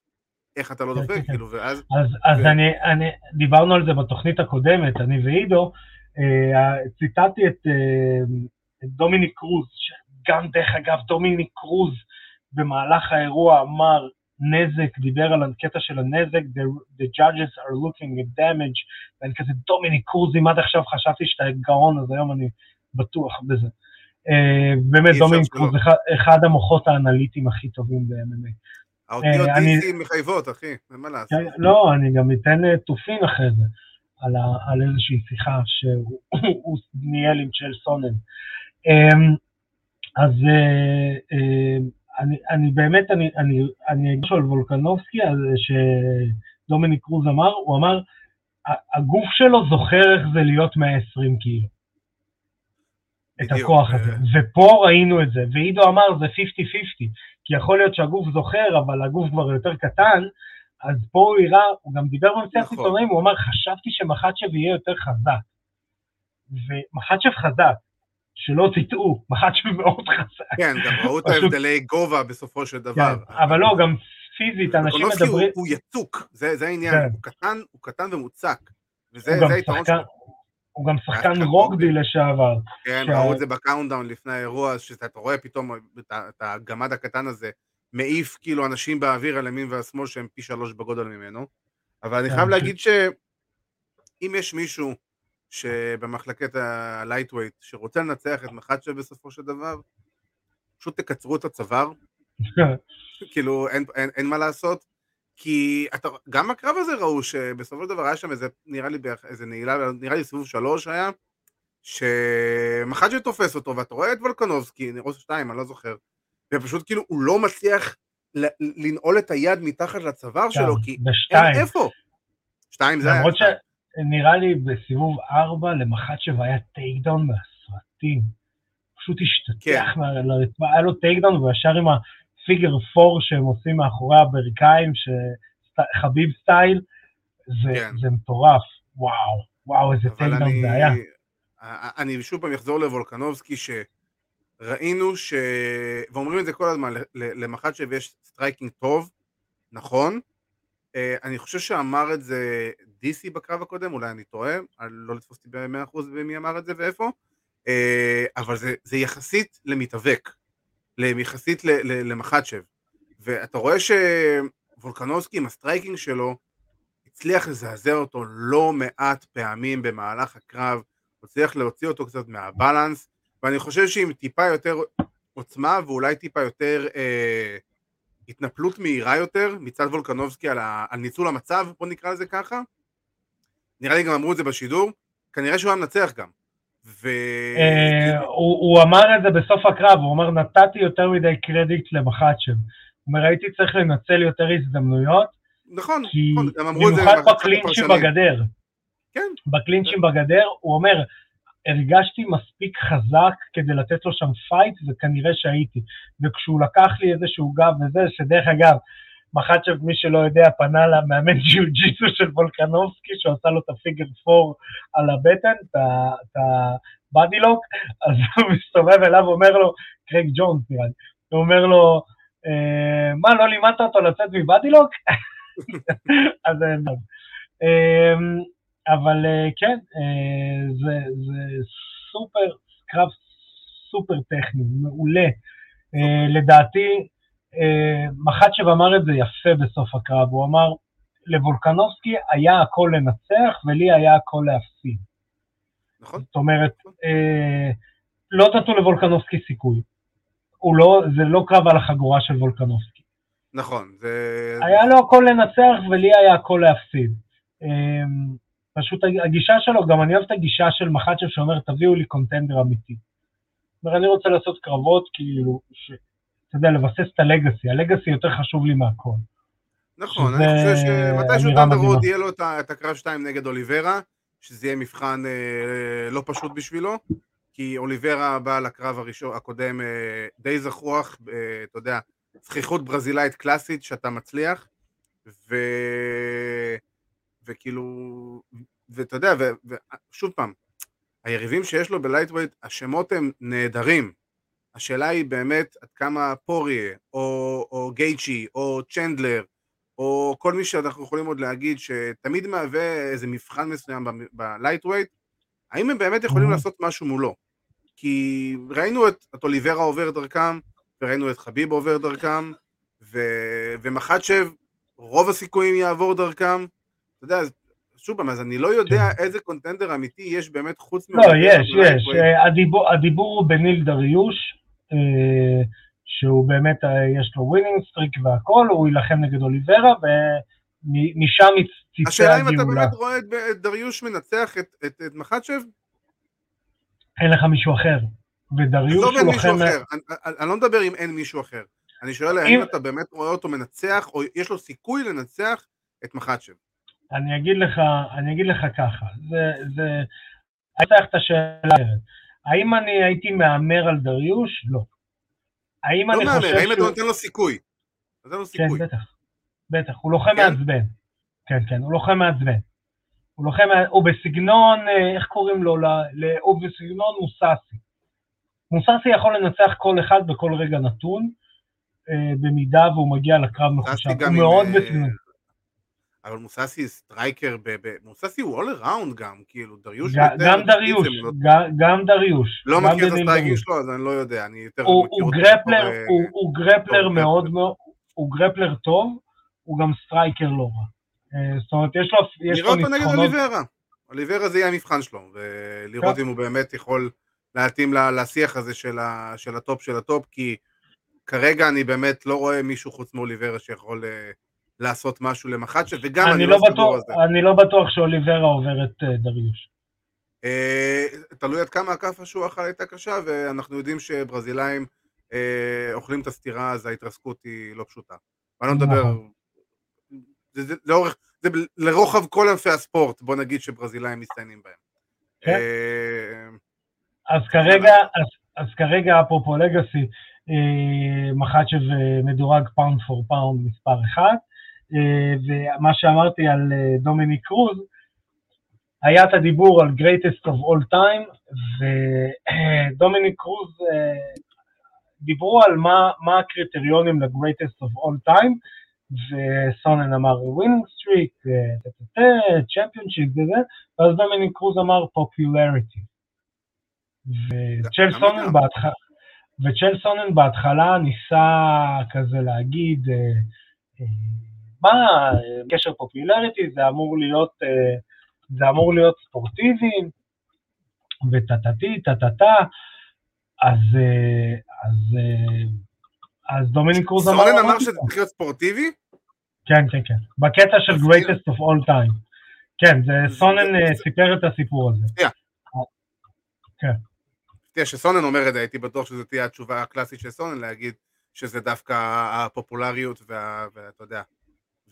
איך אתה לא דופק? כאילו, ואז... אז, אז ו... אני, אני, דיברנו על זה בתוכנית הקודמת, אני ועידו, אה, ציטטתי את, אה, את דומיניק קרוז, שגם דרך אגב דומיניק קרוז במהלך האירוע אמר נזק, דיבר על הקטע של הנזק, the, the judges are looking at damage, ואני כזה דומיניק קרוז, אם עד עכשיו חשבתי שאתה גאון, אז היום אני בטוח בזה. Uh, באמת דומיניק קרוז, אחד, המוחות האנליטיים הכי טובים ב-MMA. האותיות DC מחייבות, אחי, אין מה לעשות. לא, אני גם אתן תופין אחרי זה. על, ה, על איזושהי שיחה שהוא ניהל עם צ'ל סונן. אמ, אז אה, אה, אני, אני באמת, אני, אני, אני אגיד על וולקנובסקי, שדומיניק קרוז אמר, הוא אמר, הגוף שלו זוכר איך זה להיות 120 קילו. את הכוח הזה. ופה ראינו את זה, ועידו אמר זה 50-50, כי יכול להיות שהגוף זוכר, אבל הגוף כבר יותר קטן, אז פה הוא הראה, הוא גם דיבר במציאת נכון. עיתונאים, הוא אמר, חשבתי שמחצ'ב יהיה יותר חזק. ומחצ'ב חזק, שלא תטעו, מחצ'ב מאוד חזק. כן, גם ראו את ההבדלי גובה בסופו של דבר. כן, אבל לא, גם פיזית, אנשים מדברים... הוא יצוק, זה העניין, כן. הוא קטן ומוצק. וזה היתרון שלו. הוא גם שחקן רוגבי לשעבר. כן, ראו את זה ב countdown לפני האירוע, שאתה רואה פתאום את הגמד הקטן הזה מעיף כאילו אנשים באוויר על ימין ועל שמאל שהם פי שלוש בגודל ממנו. אבל אני כן, חייב להגיד שאם יש מישהו שבמחלקת ה lightweight שרוצה לנצח את מחצ'ב בסופו של דבר, פשוט תקצרו את הצוואר. כאילו, אין, אין, אין מה לעשות. כי אתה, גם הקרב הזה ראו שבסופו של דבר היה שם איזה, נראה לי, איזה נעילה, נראה לי סיבוב שלוש היה, שמחצ'ב תופס אותו, ואתה רואה את וולקנובסקי, או שתיים, אני לא זוכר, ופשוט כאילו הוא לא מצליח לנעול את היד מתחת לצוואר שלו, כי אין איפה. שתיים זה היה... למרות שנראה לי בסיבוב ארבע למחצ'ב היה takedown מהסרטים. פשוט השתטח כן. לרצפה, היה לו takedown, והוא ישר עם figure four שהם עושים מאחורי הברכיים, חביב style, זה, כן. זה מטורף, וואו, וואו, איזה takedown זה היה. אני שוב פעם אחזור לוולקנובסקי, שראינו ש... ואומרים את זה כל הזמן, למחצ'ב יש striking טוב, נכון, אה, אני חושב שאמר את זה DC בקרב הקודם, אולי אני טועה, לא לתפוס אותי במאה אחוז במי אמר את זה ואיפה, אה, אבל זה, זה יחסית למתאבק. יחסית למחצ'ב. ואתה רואה שוולקנובסקי עם ה striking שלו הצליח לזעזע אותו לא מעט פעמים במהלך הקרב, הוא הצליח להוציא אותו קצת מה balance, ואני חושב שעם טיפה יותר עוצמה ואולי טיפה יותר אה, התנפלות מהירה יותר מצד וולקנובסקי על, ה, על ניצול המצב, בוא נקרא לזה ככה, נראה לי גם אמרו את זה בשידור, כנראה שהוא היה מנצח גם. ו... אה, הוא אמר את זה בסוף הקרב, הוא אמר נתתי יותר מדי קרדיט למחצ'ב. הוא אומר הייתי צריך לנצל יותר הזדמנויות. נכון, נכון, הם אמרו את זה. במיוחד בקלינצ'ים בגדר. כן. בקלינצ'ים בגדר, הוא אומר, הרגשתי מספיק חזק כדי לתת לו שם fight, וכנראה שהייתי. וכשהוא לקח לי איזשהו גב וזה, שדרך אגב, מחצ'ב, מי שלא יודע, פנה למאמן ג'יו ג'יטסו של וולקנובסקי, שעשה לו את ה figure four על הבטן, את ה body lock, אז הוא מסתובב אליו ואומר לו, קרייג ג'ונס נראה לי, הוא אומר לו, אה, מה, לא לימדת אותו לצאת מ body lock? אז אין. אמ, אבל אה, כן, אה, זה, זה סופר, קרב סופר טכני, מעולה. לדעתי, אה, מחצ'ב אמר את זה יפה בסוף הקרב, הוא אמר, לוולקנובסקי היה הכל לנצח ולי היה הכל להפסיד. נכון. זאת אומרת, אה, לא נתנו לוולקנובסקי סיכוי. הוא לא, זה לא קרב על החגורה של וולקנובסקי. נכון, זה... היה לו הכל לנצח ולי היה הכל להפסיד. פשוט הגישה שלו, גם אני אוהב את הגישה של מחצ'ב שאומר, תביאו לי קונטנדר אמיתי. זאת אומרת, אני רוצה לעשות קרבות כאילו, ש... אתה יודע, לבסס את הלגאסי, הלגאסי יותר חשוב לי מהכל. נכון, אני חושב שמתישהו דנדרוד יהיה לו את הקרב 2 נגד אוליברה, שזה יהיה מבחן אה, לא פשוט בשבילו, כי אוליברה בא לקרב הראשון, הקודם אה, די זכוח, אה, אתה יודע, זכיחות ברזילאית קלאסית שאתה מצליח, ו... וכאילו, ואתה יודע, ושוב פעם, היריבים שיש לו ב lightweight, השמות הם נהדרים, השאלה היא באמת עד כמה פורייה, או, או גייצ'י, או צ'נדלר, או כל מי שאנחנו יכולים עוד להגיד שתמיד מהווה איזה מבחן מסוים ב lightweight, האם הם באמת יכולים mm-hmm. לעשות משהו מולו? כי ראינו את, את אוליברה עובר דרכם, וראינו את חביב עובר דרכם, ו, ומחצ'ב, רוב הסיכויים יעבור דרכם. אתה יודע, שוב פעם, אז אני לא יודע כן. איזה contender אמיתי יש באמת חוץ מ... לא, יש, יש. הדיבור, הדיבור הוא בניל דריוש, אה, שהוא באמת, אה, יש לו winning streak והכל, הוא יילחם נגד אוליברה, ומשם תצא הגאולה. השאלה אם אתה באמת רואה את דריוש מנצח את, את, את מחצ'ב? אין לך מישהו אחר. ודריוש הוא לוחם... אני, אני לא מדבר אם אין מישהו אחר. אני שואל אם... האם אתה באמת רואה אותו מנצח, או יש לו סיכוי לנצח את מחצ'ב. אני אגיד לך, אני אגיד לך ככה, זה, זה, אני צריך את השאלה אחרת. האם אני הייתי מהמר על דריוש? לא. האם לא אני מהמר, חושב האם אתה נותן לו סיכוי? נותן לו סיכוי. כן, בטח. בטח, הוא לוחם כן? מעצבן. כן, כן, הוא לוחם מעצבן. הוא לוחם, הוא בסגנון, אה, איך קוראים לו? הוא בסגנון מוססי. מוססי יכול לנצח כל אחד בכל רגע נתון, אה, במידה והוא מגיע לקרב מחושב. הוא מאוד אה, בסגנון. אבל מוססי striker, מוססי הוא all around גם, כאילו, דריוש... גם דריוש, גם דריוש. לא מכיר את הסטרייקים שלו, אז אני לא יודע, אני יותר מכיר אותו. הוא grappler מאוד מאוד, הוא grappler טוב, הוא גם striker לא רע. אה, זאת אומרת, יש לו ניצחונות... נראה אותו נגד אוליברה. אוליברה זה יהיה המבחן שלו, ולראות כן. אם הוא באמת יכול להתאים לשיח הזה של הטופ של הטופ, כי כרגע אני באמת לא רואה מישהו חוץ מאוליברה שיכול אה, לעשות משהו למחצ'ב, וגם אני, אני לא בטוח, זה. אני לא בטוח שאוליברה עובר את אה, דריוש. תלוי עד כמה הכאפה שהוא אכל הייתה קשה, ואנחנו יודעים שברזילאים אוכלים את הסטירה, אז ההתרסקות היא לא פשוטה. אני לא מדבר נכון. זה, זה, לאורך, זה לרוחב כל ענפי הספורט, בוא נגיד שברזילאים מצטיינים בהם. כן. אה, אז כרגע, אז, אז כרגע אפרופו legacy, אה, מחצ'ב מדורג pound for pound מספר אה, ומה שאמרתי על דומיניק קרוז, היה את הדיבור על greatest of all time, ודומיניק קרוז דיברו על מה, מה הקריטריונים ל-greatest of all time, וסונן אמר winning streak, championship וזה, ואז דומיניק קרוז אמר popularity. וצ'ל סונן בהתחלה, וצ'ל סונן בהתחלה ניסה כזה להגיד, אה, אה, מה, קשר popularity זה אמור להיות, אה, זה אמור להיות ספורטיבי, וטטטי, טטטה, אז, אז, אז דומיניק קרוז אמר... סונן אמר שזה צריך להיות ספורטיבי? כן, כן, כן. בקטע של greatest of all time. כן, זה סונן אה, סיפר את הסיפור הזה. כן. תראה, שסונן אומר את זה, הייתי בטוח שזו תהיה התשובה הקלאסית של סונן, להגיד שזה דווקא הפופולריות ואתה יודע,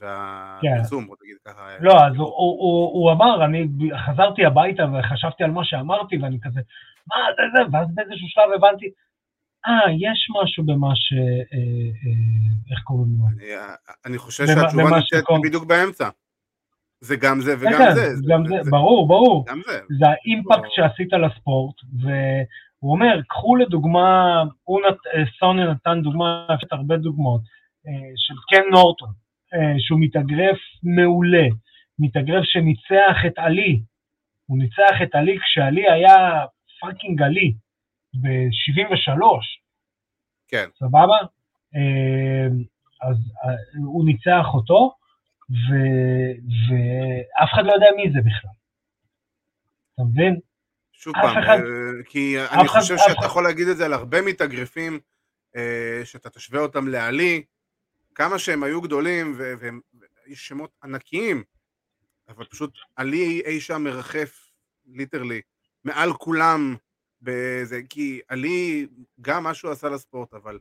והפרסום, בוא נגיד ככה. לא, אז הוא אמר, אני חזרתי הביתה וחשבתי על מה שאמרתי, ואני כזה, מה זה זה, ואז באיזשהו שלב הבנתי, אה, יש משהו במה ש... אה, אה, איך קוראים לו? אני חושב שהתשובה נמצאת בדיוק באמצע. זה גם זה וגם כן, זה. גם זה, ברור, ברור. גם זה. זה האימפקט שעשית לספורט, והוא אומר, קחו לדוגמה, הוא נת, אה, סוני נתן דוגמה, יש הרבה דוגמאות, של קן נורטון, שהוא מתאגרף מעולה, מתאגרף שניצח את עלי, הוא ניצח את עלי כשעלי היה פאקינג עלי, ב-73. כן. סבבה? אמ, אז אה, הוא ניצח אותו, ו... ואף אחד לא יודע מי זה בכלל. אתה מבין? שוב פעם, אחד... אה, כי אני חושב אחד, שאתה אף... יכול להגיד את זה על הרבה מתאגרפים, אה, שאתה תשווה אותם לעלי, כמה שהם היו גדולים, והם שמות ענקיים, אבל פשוט עלי אי שם מרחף, literally, מעל כולם בזה, כי עלי, גם מה שהוא עשה לספורט, אבל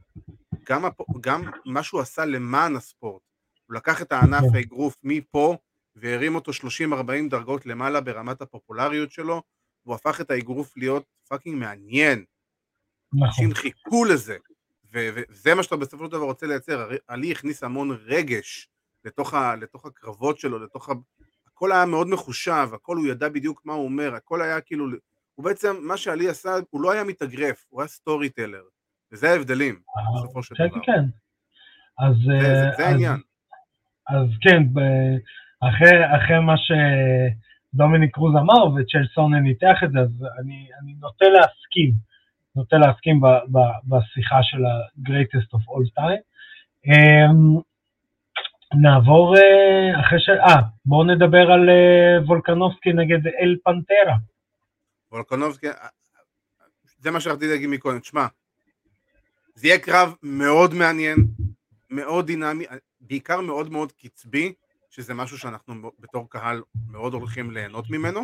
גם, גם מה שהוא עשה למען הספורט, הוא לקח את הענף כן. האגרוף מפה והרים אותו 30-40 דרגות למעלה ברמת הפופולריות שלו, והוא הפך את האגרוף להיות fucking מעניין. נכון. אנשים חיכו לזה, וזה מה שאתה בסופו של דבר רוצה לייצר. עלי הכניס המון רגש לתוך, ה, לתוך הקרבות שלו, לתוך ה... הכל היה מאוד מחושב, הכל הוא ידע בדיוק מה הוא אומר, הכל היה כאילו הוא בעצם, מה שעלי עשה, הוא לא היה מתאגרף, הוא היה סטורי טלר. וזה ההבדלים, אה, בסופו של כן, דבר. כן, כן. אז... זה, זה העניין. אז כן, אחרי, אחרי מה שדומיניק קרוז אמר וצ'ל סונן ניתח את זה, אז אני, אני נוטה להסכים, נוטה להסכים ב, ב, בשיחה של ה-greatest of all time. Um, נעבור uh, אחרי ש... אה, בואו נדבר על uh, וולקנובסקי נגד אל פנטרה. וולקנובסקי, זה מה שרציתי להגיד מקודם, תשמע, זה יהיה קרב מאוד מעניין, מאוד דינמי, בעיקר מאוד מאוד קצבי, שזה משהו שאנחנו בתור קהל מאוד הולכים ליהנות ממנו,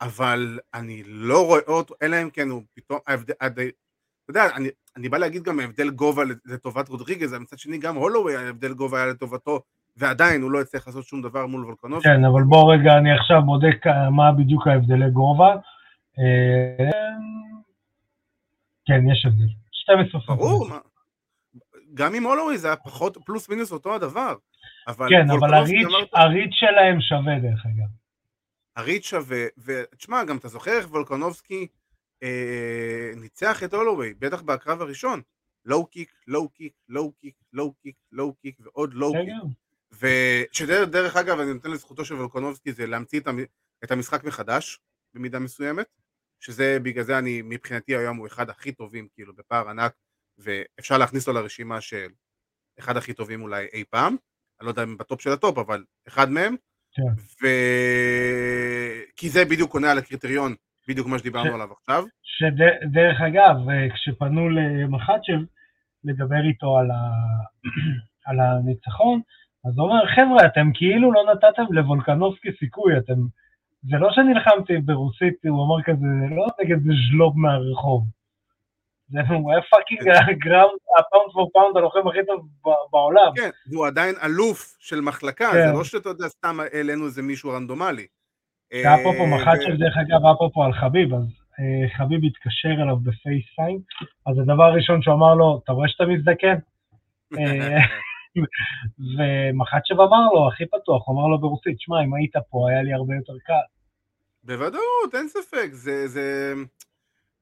אבל אני לא רואה אותו, אלא אם כן הוא פתאום, ההבדל, אתה יודע, אני, אני בא להגיד גם ההבדל גובה לטובת רודריגז, אבל מצד שני גם הולווי ההבדל גובה היה לטובתו, ועדיין הוא לא הצליח לעשות שום דבר מול וולקנובסקי. כן, אבל בוא רגע, אני עכשיו בודק מה בדיוק ההבדלי גובה. אה, כן, יש הבדל. 12 ברור, מה... גם עם הולווי זה היה פחות, פלוס מינוס אותו הדבר. אבל כן, אבל הריץ'. הריץ' שלהם שווה דרך אגב. הריץ' שווה, ותשמע, גם אתה זוכר איך וולקנובסקי אה, ניצח את הולווי, בטח בקרב הראשון. לואו קיק, לואו קיק, לואו קיק, לואו קיק, לואו קיק ועוד לואו קיק. ושדרך אגב, אני נותן לזכותו של וולקונובסקי זה להמציא את המשחק מחדש, במידה מסוימת, שזה בגלל זה אני, מבחינתי היום הוא אחד הכי טובים, כאילו, בפער ענק, ואפשר להכניס לו לרשימה של אחד הכי טובים אולי אי פעם, אני לא יודע אם בטופ של הטופ, אבל אחד מהם. ו... כי זה בדיוק עונה על הקריטריון, בדיוק מה שדיברנו ש... עליו עכשיו. שדרך אגב, כשפנו למחצ'ב לדבר איתו על, ה... על הניצחון, אז הוא אומר, חבר'ה, אתם כאילו לא נתתם לוולקנובסקי סיכוי, אתם... זה לא שנלחמתי ברוסית, הוא אמר כזה, לא נגד זה ז'לוב מהרחוב. זה, הוא היה fucking. ground, ה pound for pound הלוחם הכי טוב בעולם. כן, והוא עדיין אלוף של מחלקה, זה כן. לא שאתה יודע, סתם העלינו איזה מישהו רנדומלי. אפרופו אה, מחצ'ב, דרך אגב, אפרופו על חביב, אז אה, חביב התקשר אליו ב FaceTime, אז הדבר הראשון שהוא אמר לו, אתה רואה שאתה מזדקן? אה, ומחצ'ב אמר לו, הכי פתוח, הוא אמר לו ברוסית, שמע, אם היית פה, היה לי הרבה יותר קל. בוודאות, אין ספק, זה,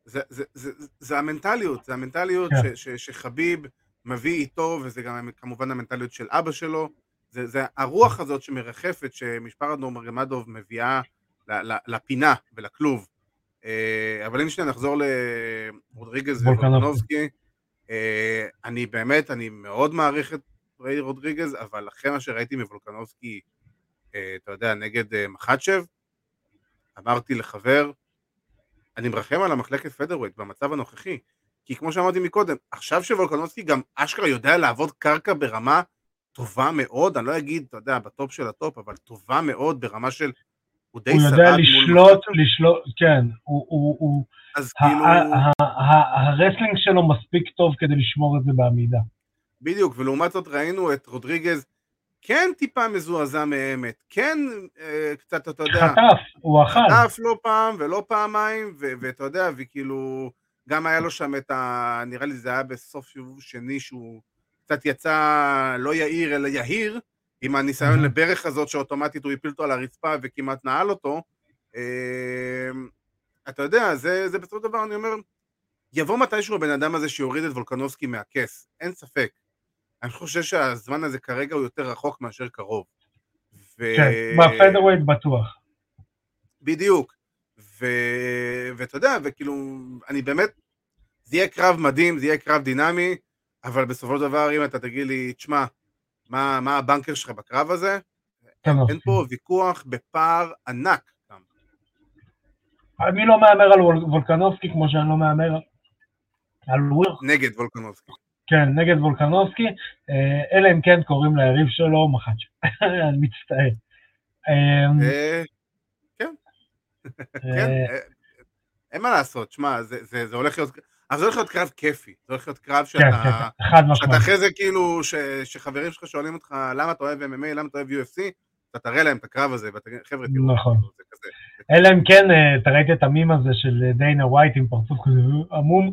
זה, זה, זה, זה, זה המנטליות, זה המנטליות yeah. כן. ש, ש, שחביב מביא איתו, וזה גם כמובן המנטליות של אבא שלו, זה, זה הרוח הזאת שמרחפת, שמשפחת נורמגמדוב מביאה לפינה ולכלוב. אה, אבל אם שניה נחזור לרודריגז וולקנובסקי, אה, אני באמת, אני מאוד מעריך את ריי רודריגז, אבל אחרי מה שראיתי מוולקנובסקי, אה, אתה יודע, נגד מחצ'ב, אמרתי לחבר, אני מרחם על המחלקת featherweight במצב הנוכחי, כי כמו שאמרתי מקודם, עכשיו שוולקנובסקי גם אשכרה יודע לעבוד קרקע ברמה טובה מאוד, אני לא אגיד, אתה יודע, בטופ של הטופ, אבל טובה מאוד ברמה של... הוא די מול... הוא יודע לשלוט, לשלוט, כן, הוא... הוא, הוא אז כאילו... ה wrestling שלו מספיק טוב כדי לשמור את זה בעמידה. בדיוק, ולעומת זאת ראינו את רודריגז כן טיפה מזועזע מאמת, כן אה, קצת, אתה יודע... חטף, הוא אכל. חטף לא פעם ולא פעמיים, ואתה יודע, וכאילו, גם היה לו שם את ה... נראה לי זה היה בסוף סיבוב שני שהוא קצת יצא לא יאיר אלא יהיר, עם הניסיון לברך הזאת שאוטומטית הוא הפיל אותו על הרצפה וכמעט נעל אותו. אה, אתה יודע, זה, זה בסופו של דבר, אני אומר, יבוא מתישהו הבן אדם הזה שיוריד את וולקנובסקי מהכס, אין ספק. אני חושב שהזמן הזה כרגע הוא יותר רחוק מאשר קרוב. ו... כן, בפדרווייט בטוח. בדיוק. ו... ואתה יודע, וכאילו, אני באמת, זה יהיה קרב מדהים, זה יהיה קרב דינמי, אבל בסופו של דבר, אם אתה תגיד לי, תשמע, מה, מה הבנקר שלך בקרב הזה? אין פה ויכוח בפער ענק. אני לא מהמר על וולקנובסקי כמו שאני לא מהמר על וויר. נגד וולקנובסקי. כן, נגד וולקנובסקי, אה, אלא אם כן קוראים ליריב שלו מחאצ' אני מצטער. אמ, אה, כן, כן אה, אין מה לעשות, שמע, זה הולך להיות... אז זה הולך להיות קרב כיפי, זה הולך להיות קרב שאתה, כן, כן, שאתה אחרי זה כאילו, שחברים שלך שואלים אותך למה אתה אוהב MMA, למה אתה אוהב UFC, אתה תראה להם את הקרב הזה, ואתה חבר'ה תראו, נכון. זה כזה. אלא אם כן, אתה ראית את המים הזה של דיינה ווייט עם פרצוף כזה עמום,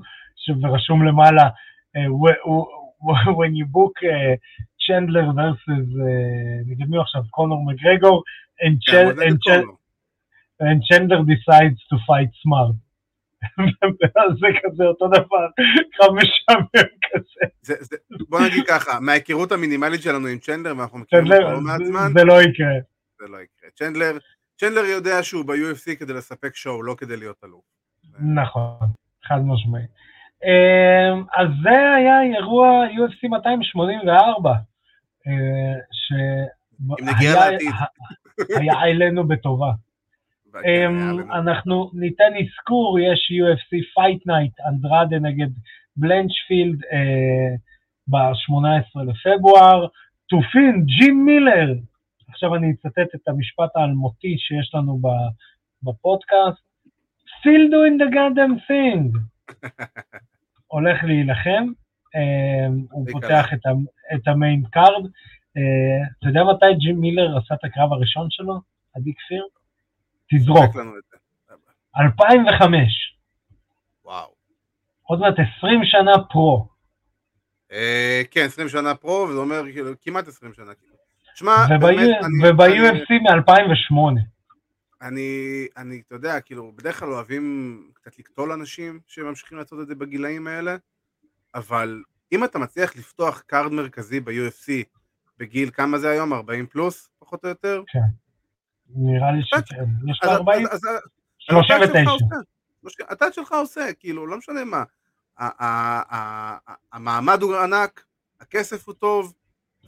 ורשום למעלה, when you book צ'נדלר versus, נגיד מי עכשיו, קונור מגרגור, and Chandler decides to fight smart. זה כזה אותו דבר, קרב משעמם כזה. בוא נגיד ככה, מההיכרות המינימלית שלנו עם צ'נדלר, ואנחנו מכירים אותו לא מעט זמן, זה לא יקרה. זה לא יקרה. צ'נדלר, צ'נדלר יודע שהוא ב-UFC כדי לספק שואו, לא כדי להיות אלוף. נכון, חד משמעי. אמ, אז זה היה אירוע UFC 284, שהיה אלינו בטובה. אמ, אנחנו ניתן אזכור, יש UFC Fight Night, אנדרדה נגד בלנצ'פילד אה, ב-18 לפברואר, תופין, ג'ים מילר, עכשיו אני אצטט את המשפט האלמותי שיש לנו בפודקאסט, still doing the goddamn thing. הולך להילחם, אה, הוא פותח את ה main card. אה, אתה יודע מתי ג'ים מילר עשה את הקרב הראשון שלו, עדי כפיר? תזרוק. 2005. וואו. עוד מעט 20 שנה pro. אה, כן, 20 שנה pro, וזה אומר כאילו כמעט 20 שנה. שמע, וב-UFC מ-2008. אני, אני, אתה יודע, כאילו, בדרך כלל אוהבים קצת לקטול אנשים שממשיכים לעשות את זה בגילאים האלה, אבל אם אתה מצליח לפתוח card מרכזי ב-UFC בגיל, כמה זה היום? 40 פלוס, פחות או יותר? כן. נראה לי שכן. יש לך 40? 39. הטאט שלך עושה, כאילו, לא משנה מה. המעמד הוא ענק, הכסף הוא טוב,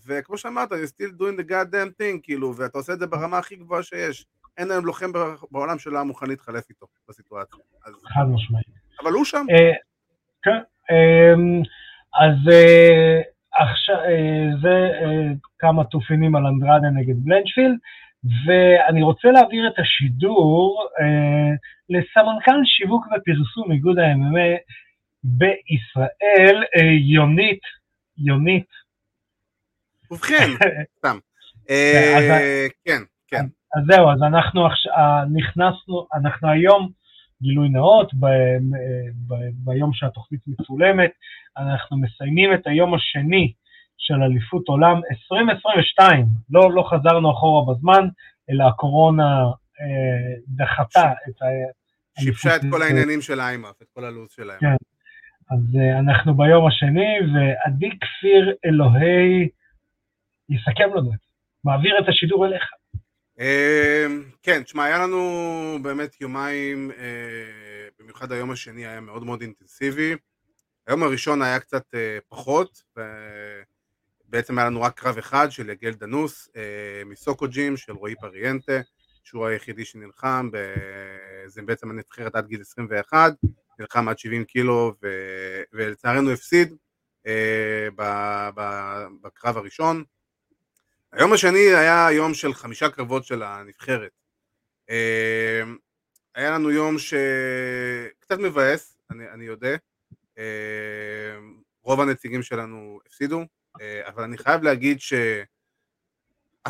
וכמו שאמרת, you're still doing the goddamn thing, כאילו, ואתה עושה את זה ברמה הכי גבוהה שיש. אין היום לוחם בעולם שלא היה מוכן להתחלף איתו בסיטואציה. חד משמעית. אבל הוא שם. אה, כן, אמ, אז אה, עכשיו, אה, זה כמה תופינים על אנדרדה נגד בלנצ'פילד, ואני רוצה להעביר את השידור לסמנכ"ל שיווק ופרסום איגוד ה-MMA בישראל, יונית, יונית. ובכן, סתם. כן, כן. אז זהו, אז אנחנו נכנסנו, אנחנו היום, גילוי נאות, ב, ב, ביום שהתוכנית מצולמת, אנחנו מסיימים את היום השני של אליפות עולם 2022, לא, לא חזרנו אחורה בזמן, אלא הקורונה אה, דחתה את ה... שיבשה את כל העניינים של איימאף, את כל הלו"ז שלהם. כן, אז אה, אנחנו ביום השני, ועדי כפיר אלוהי יסכם לנו את זה. מעביר את השידור אליך. אמ, כן, תשמע, היה לנו באמת יומיים, אה, במיוחד היום השני היה מאוד מאוד אינטנסיבי. היום הראשון היה קצת אה, פחות, בעצם היה לנו רק קרב אחד של יגל דנוס אה, מסוקו ג'ים של רועי פריאנטה, שהוא היחידי שנלחם, זה בעצם הנבחרת עד גיל 21, נלחם עד 70 קילו ולצערנו הפסיד בקרב הראשון. היום השני היה יום של חמישה קרבות של הנבחרת. אמ, היה לנו יום שקצת מבאס, אני, אני יודע. אמ, רוב הנציגים שלנו הפסידו, אה, אבל אני חייב להגיד שאף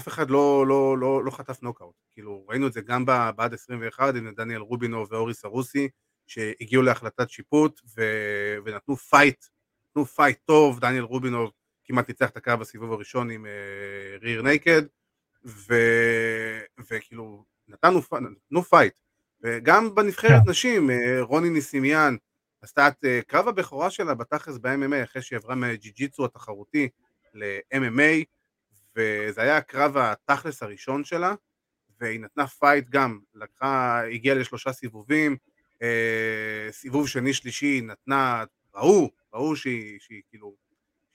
אחד לא, לא, לא, לא חטף נוקאוט. כאילו, ראינו את זה גם בעד 21 עם דניאל רובינו ואוריס ארוסי, שהגיעו להחלטת שיפוט ו... ונתנו fight, נתנו fight טוב, דניאל רובינוב כמעט ניצח את הקרב בסיבוב הראשון עם rear uh, naked, וכאילו נתנו, נתנו fight. וגם בנבחרת כן. נשים, uh, רוני נסימיאן עשתה את uh, קרב הבכורה שלה בתכלס ב-MMA אחרי שהיא עברה מהג'י-ג'יצו התחרותי ל-MMA, וזה היה הקרב התכלס הראשון שלה, והיא נתנה fight גם, לקחה, הגיעה לשלושה סיבובים, סיבוב שני שלישי נתנה, ראו, ראו שהיא, שהיא כאילו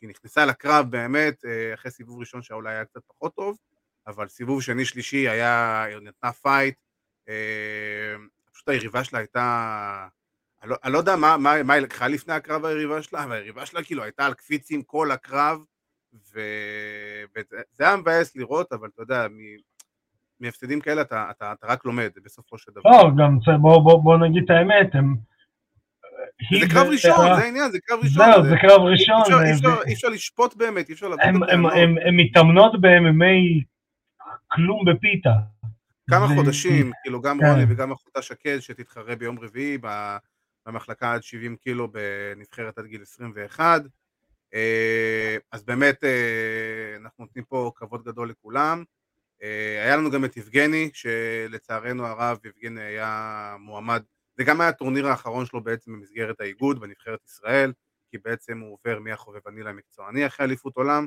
היא נכנסה לקרב באמת אה, אחרי סיבוב ראשון שאולי היה קצת פחות טוב, אבל סיבוב שני שלישי היה, היא נתנה fight, אה, פשוט היריבה שלה הייתה, אני לא, אני לא יודע מה, מה, מה היא לקחה לפני הקרב היריבה שלה, אבל היריבה שלה כאילו הייתה על קפיצים כל הקרב, ו... וזה היה מבאס לראות, אבל אתה יודע, מהפסדים כאלה אתה, אתה, אתה רק לומד בסופו של דבר. לא, גם בוא, בוא, בוא נגיד את האמת, הם... זה קרב ראשון, זה העניין, זה קרב ראשון. זהו, זה קרב ראשון. אי אפשר לשפוט באמת, אי אפשר לדעת הן מתאמנות ב-MMA כלום בפיתה. כמה חודשים, כאילו גם כן. רוני וגם אחותה שקד שתתחרה ביום רביעי במחלקה עד 70 קילו בנבחרת עד גיל 21. אה, אז באמת אה, אנחנו נותנים פה כבוד גדול לכולם. אה, היה לנו גם את יבגני, שלצערנו הרב יבגני היה מועמד זה גם היה הטורניר האחרון שלו בעצם במסגרת האיגוד בנבחרת ישראל, כי בעצם הוא עובר מהחובבני למקצועני אחרי אליפות עולם.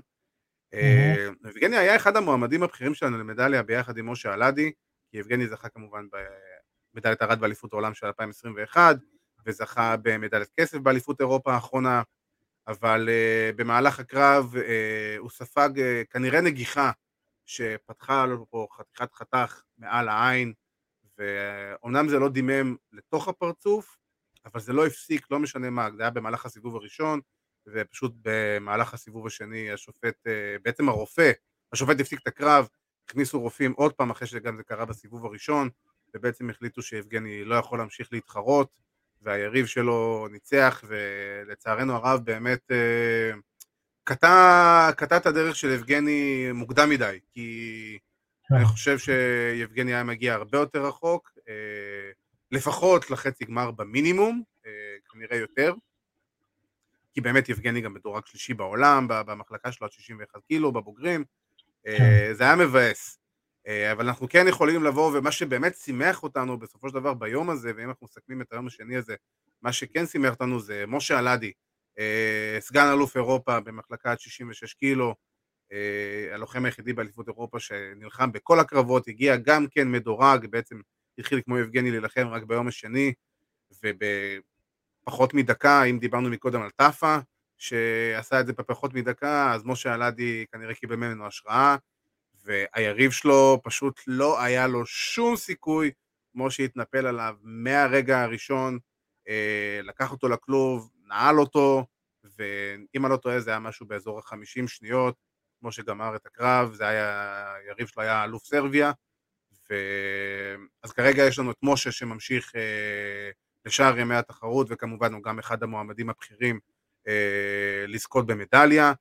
אה, יבגני היה אחד המועמדים הבכירים שלנו למדליה ביחד עם משה אלעדי, כי יבגני זכה כמובן במדליית ארד באליפות העולם של 2021, וזכה במדליית כסף באליפות אירופה האחרונה, אבל uh, במהלך הקרב uh, הוא ספג uh, כנראה נגיחה שפתחה לו פה חתיכת חתך מעל העין, ואומנם זה לא דימם לתוך הפרצוף, אבל זה לא הפסיק, לא משנה מה, זה היה במהלך הסיבוב הראשון, ופשוט במהלך הסיבוב השני השופט, אה, בעצם הרופא, השופט הפסיק את הקרב, הכניסו רופאים עוד פעם אחרי שגם זה קרה בסיבוב הראשון, ובעצם החליטו שיבגני לא יכול להמשיך להתחרות, והיריב שלו ניצח, ולצערנו הרב באמת אה, קטע, קטע את הדרך של יבגני מוקדם מדי, כי אני. חושב שיבגני היה מגיע הרבה יותר רחוק, אה, לפחות לחצי גמר במינימום, אה, כנראה יותר, כי באמת יבגני גם מדורג שלישי בעולם, במחלקה שלו עד 61 קילו, בבוגרים, אה, כן. זה היה מבאס. אבל אנחנו כן יכולים לבוא, ומה שבאמת שימח אותנו בסופו של דבר ביום הזה, ואם אנחנו מסכמים את היום השני הזה, מה שכן שימח אותנו זה משה אלעדי, סגן אלוף אירופה במחלקה עד 66 קילו, הלוחם היחידי באליפות אירופה שנלחם בכל הקרבות, הגיע גם כן מדורג, בעצם התחיל כמו יבגני להילחם רק ביום השני, ובפחות מדקה, אם דיברנו מקודם על טאפה, שעשה את זה בפחות מדקה, אז משה אלעדי כנראה קיבל ממנו השראה, והיריב שלו פשוט לא היה לו שום סיכוי, משה התנפל עליו מהרגע הראשון, אה, לקח אותו לכלוב, נעל אותו, ואם אני לא טועה זה היה משהו באזור החמישים שניות, כמו שגמר את הקרב, זה היה, היריב שלו היה אלוף סרביה, ו... אז כרגע יש לנו את משה שממשיך אה, לשאר ימי התחרות, וכמובן הוא גם אחד המועמדים הבכירים אה, לזכות במדליה,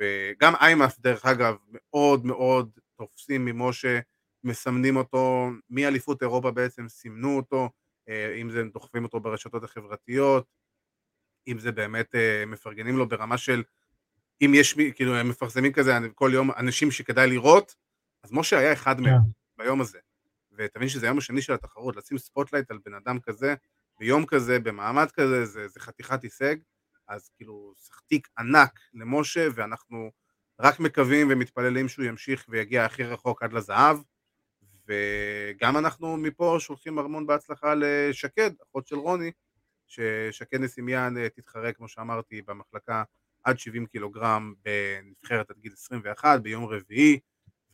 וגם איימאף דרך אגב מאוד מאוד תופסים ממשה, מסמנים אותו, מאליפות אירופה בעצם סימנו אותו, אה, אם זה דוחפים אותו ברשתות החברתיות, אם זה באמת אה, מפרגנים לו ברמה של אם יש, כאילו הם מפרסמים כזה כל יום אנשים שכדאי לראות, אז משה היה אחד מהם yeah. כן. ביום הזה. ותבין שזה היום השני של התחרות, לשים spotlight על בן אדם כזה, ביום כזה, במעמד כזה, זה, זה חתיכת הישג. אז כאילו תיק ענק למשה, ואנחנו רק מקווים ומתפללים שהוא ימשיך ויגיע הכי רחוק עד לזהב, וגם אנחנו מפה שולחים המון בהצלחה לשקד, אחות של רוני, ששקד נסימיאן אה, תתחרה, כמו שאמרתי, במחלקה עד 70 קילוגרם בנבחרת עד גיל 21 ביום רביעי,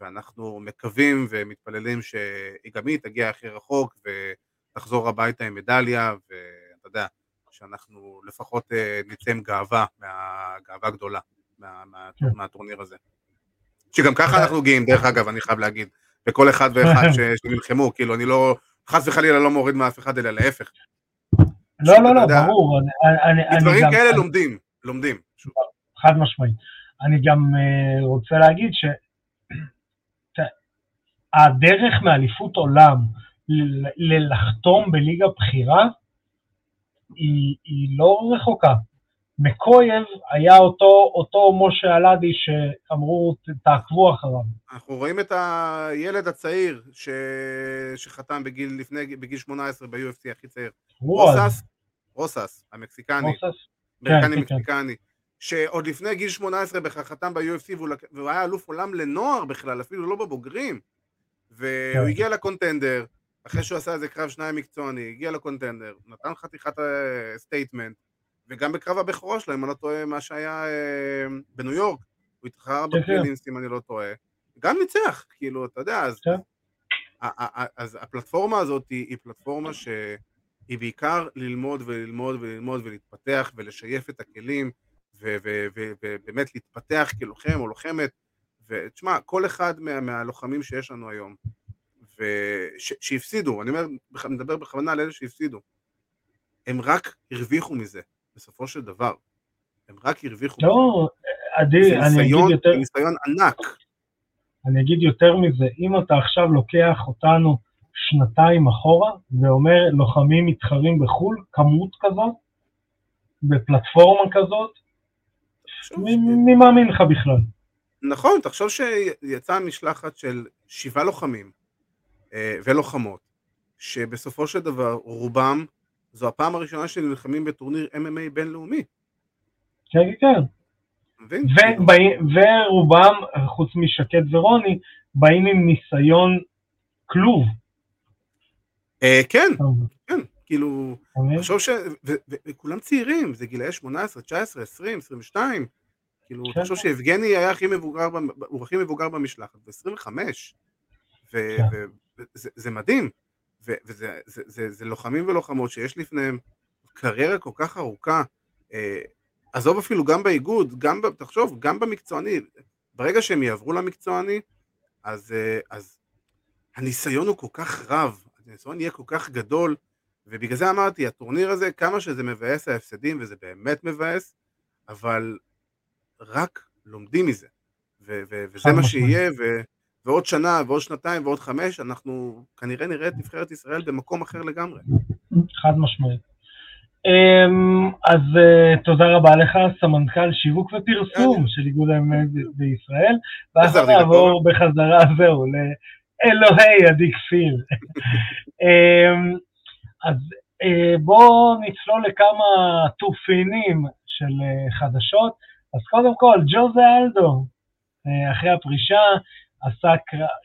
ואנחנו מקווים ומתפללים שגם היא תגיע הכי רחוק ותחזור הביתה עם מדליה, ואתה יודע, שאנחנו לפחות אה, נצא עם גאווה, גאווה גדולה מה, מה, כן. מהטורניר הזה. שגם ככה אנחנו גאים, דרך אגב, אני חייב להגיד, בכל אחד ואחד שנלחמו, כאילו אני לא, חס וחלילה לא מוריד מאף אחד, אלא להפך. לא, לא, לא, ברור. מדברים כאלה לומדים, לומדים. חד משמעית. אני גם אה, רוצה להגיד שהדרך מאליפות עולם ללחתום בליגה בכירה, היא, היא לא רחוקה. מקויב היה אותו, אותו משה אלעדי שאמרו תעקבו אחריו. אנחנו רואים את הילד הצעיר ש... שחתם בגיל, לפני, בגיל 18 ב-UFC הכי צעיר. רוסס, רוסס, המקסיקני. רוסס? אמריקני כן, כן, מקסיקני. כן. שעוד לפני גיל 18 בכלל חתם ב-UFC והוא, והוא היה אלוף עולם לנוער בכלל, אפילו לא בבוגרים. והוא כן. הגיע ל Contender, אחרי שהוא עשה איזה קרב שניים מקצועני, הגיע ל Contender, נתן חתיכת statement, אה, וגם בקרב הבכורה שלו, אם אני לא טועה, מה שהיה אה, בניו יורק, הוא התחרה כן, כן. ב prelims, אם אני לא טועה, גם ניצח, כאילו, אתה יודע, אז. אז הפלטפורמה הזאת היא פלטפורמה שהיא בעיקר ללמוד וללמוד וללמוד ולהתפתח ולשייף את הכלים ובאמת להתפתח כלוחם או לוחמת ותשמע, כל אחד מה, מהלוחמים שיש לנו היום שהפסידו, אני אומר, מדבר בכוונה על אלה שהפסידו, הם רק הרוויחו מזה, בסופו של דבר. הם רק הרוויחו. לא, עדי, אני אגיד יותר... זה ניסיון ענק. אני אגיד יותר מזה, אם אתה עכשיו לוקח אותנו שנתיים אחורה ואומר לוחמים מתחרים בחו"ל, כמות כזאת, בפלטפורמה כזאת, מי מאמין לך בכלל? נכון, תחשוב שיצאה משלחת של שבעה לוחמים אה, ולוחמות, שבסופו של דבר רובם זו הפעם הראשונה שהם נלחמים בטורניר MMA בינלאומי. כן, כן. ורובם, חוץ משקד ורוני, באים עם ניסיון כלוב. אה, כן, כן, כאילו, תחשוב ש... וכולם צעירים, זה גילאי 18, 19, 20, 22, כאילו, תחשוב שיבגני היה הכי מבוגר, הוא הכי מבוגר במשלחת, ב-25, וזה מדהים, וזה זה, זה, זה לוחמים ולוחמות שיש לפניהם קריירה כל כך ארוכה, אה, עזוב אפילו גם באיגוד, גם, תחשוב, גם במקצועני, ברגע שהם יעברו למקצועני, אז, אה, אז הניסיון הוא כל כך רב, הניסיון יהיה כל כך גדול, ובגלל זה אמרתי, הטורניר הזה, כמה שזה מבאס ההפסדים, וזה באמת מבאס, אבל רק לומדים מזה, ו- ו- וזה מה שיהיה, ו- ועוד שנה, ועוד שנתיים, ועוד חמש, אנחנו כנראה נראה את נבחרת ישראל במקום אחר לגמרי. חד משמעית. אמ, אז אה, תודה רבה לך, סמנכ"ל שיווק ופרסום של איגוד האמת בישראל, ואז נעבור בחזרה, זהו, לאלוהי עדי כפיר. אמ, אז אה, בואו נצלול לכמה תופינים של אה, חדשות. אז קודם כל, ג'וזה אלדו, אחרי הפרישה עשה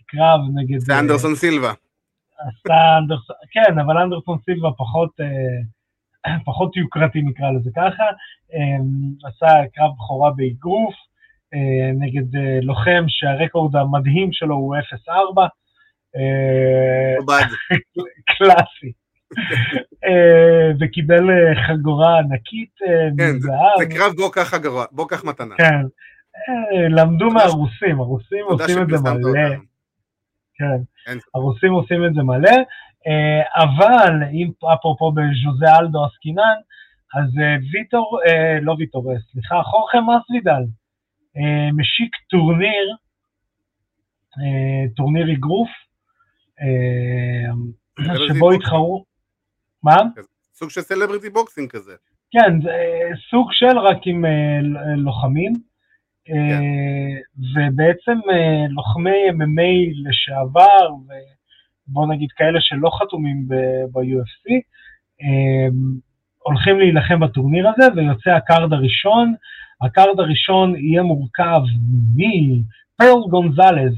קרב נגד... זה אנדרסון סילבה. עשה אנדרסון, כן, אבל אנדרסון סילבה פחות, פחות יוקרתי נקרא לזה ככה, עשה קרב בכורה באגרוף נגד לוחם שהרקורד המדהים שלו הוא 0-4. קלאסי. אה, וקיבל אה, חגורה ענקית אה, כן, זה קרב בוא קח חגורה, בוא קח מתנה. כן, למדו מהרוסים, הרוסים עושים את זה מלא. כן, הרוסים עושים את זה מלא, אבל אם אפרופו בז'וזה אלדו עסקינן, אז ויטור, לא ויטור, סליחה, חורחה מסווידל, משיק טורניר, טורניר אגרוף, שבו התחרו, מה? סוג של celebrity boxing כזה. כן, זה סוג של רק עם אה, לוחמים, כן. אה, ובעצם אה, לוחמי MMA לשעבר, ובוא נגיד כאלה שלא חתומים ב-UFC, הולכים להילחם בטורניר הזה, ויוצא ה card הראשון. ה card הראשון יהיה מורכב מפרל גונזלז,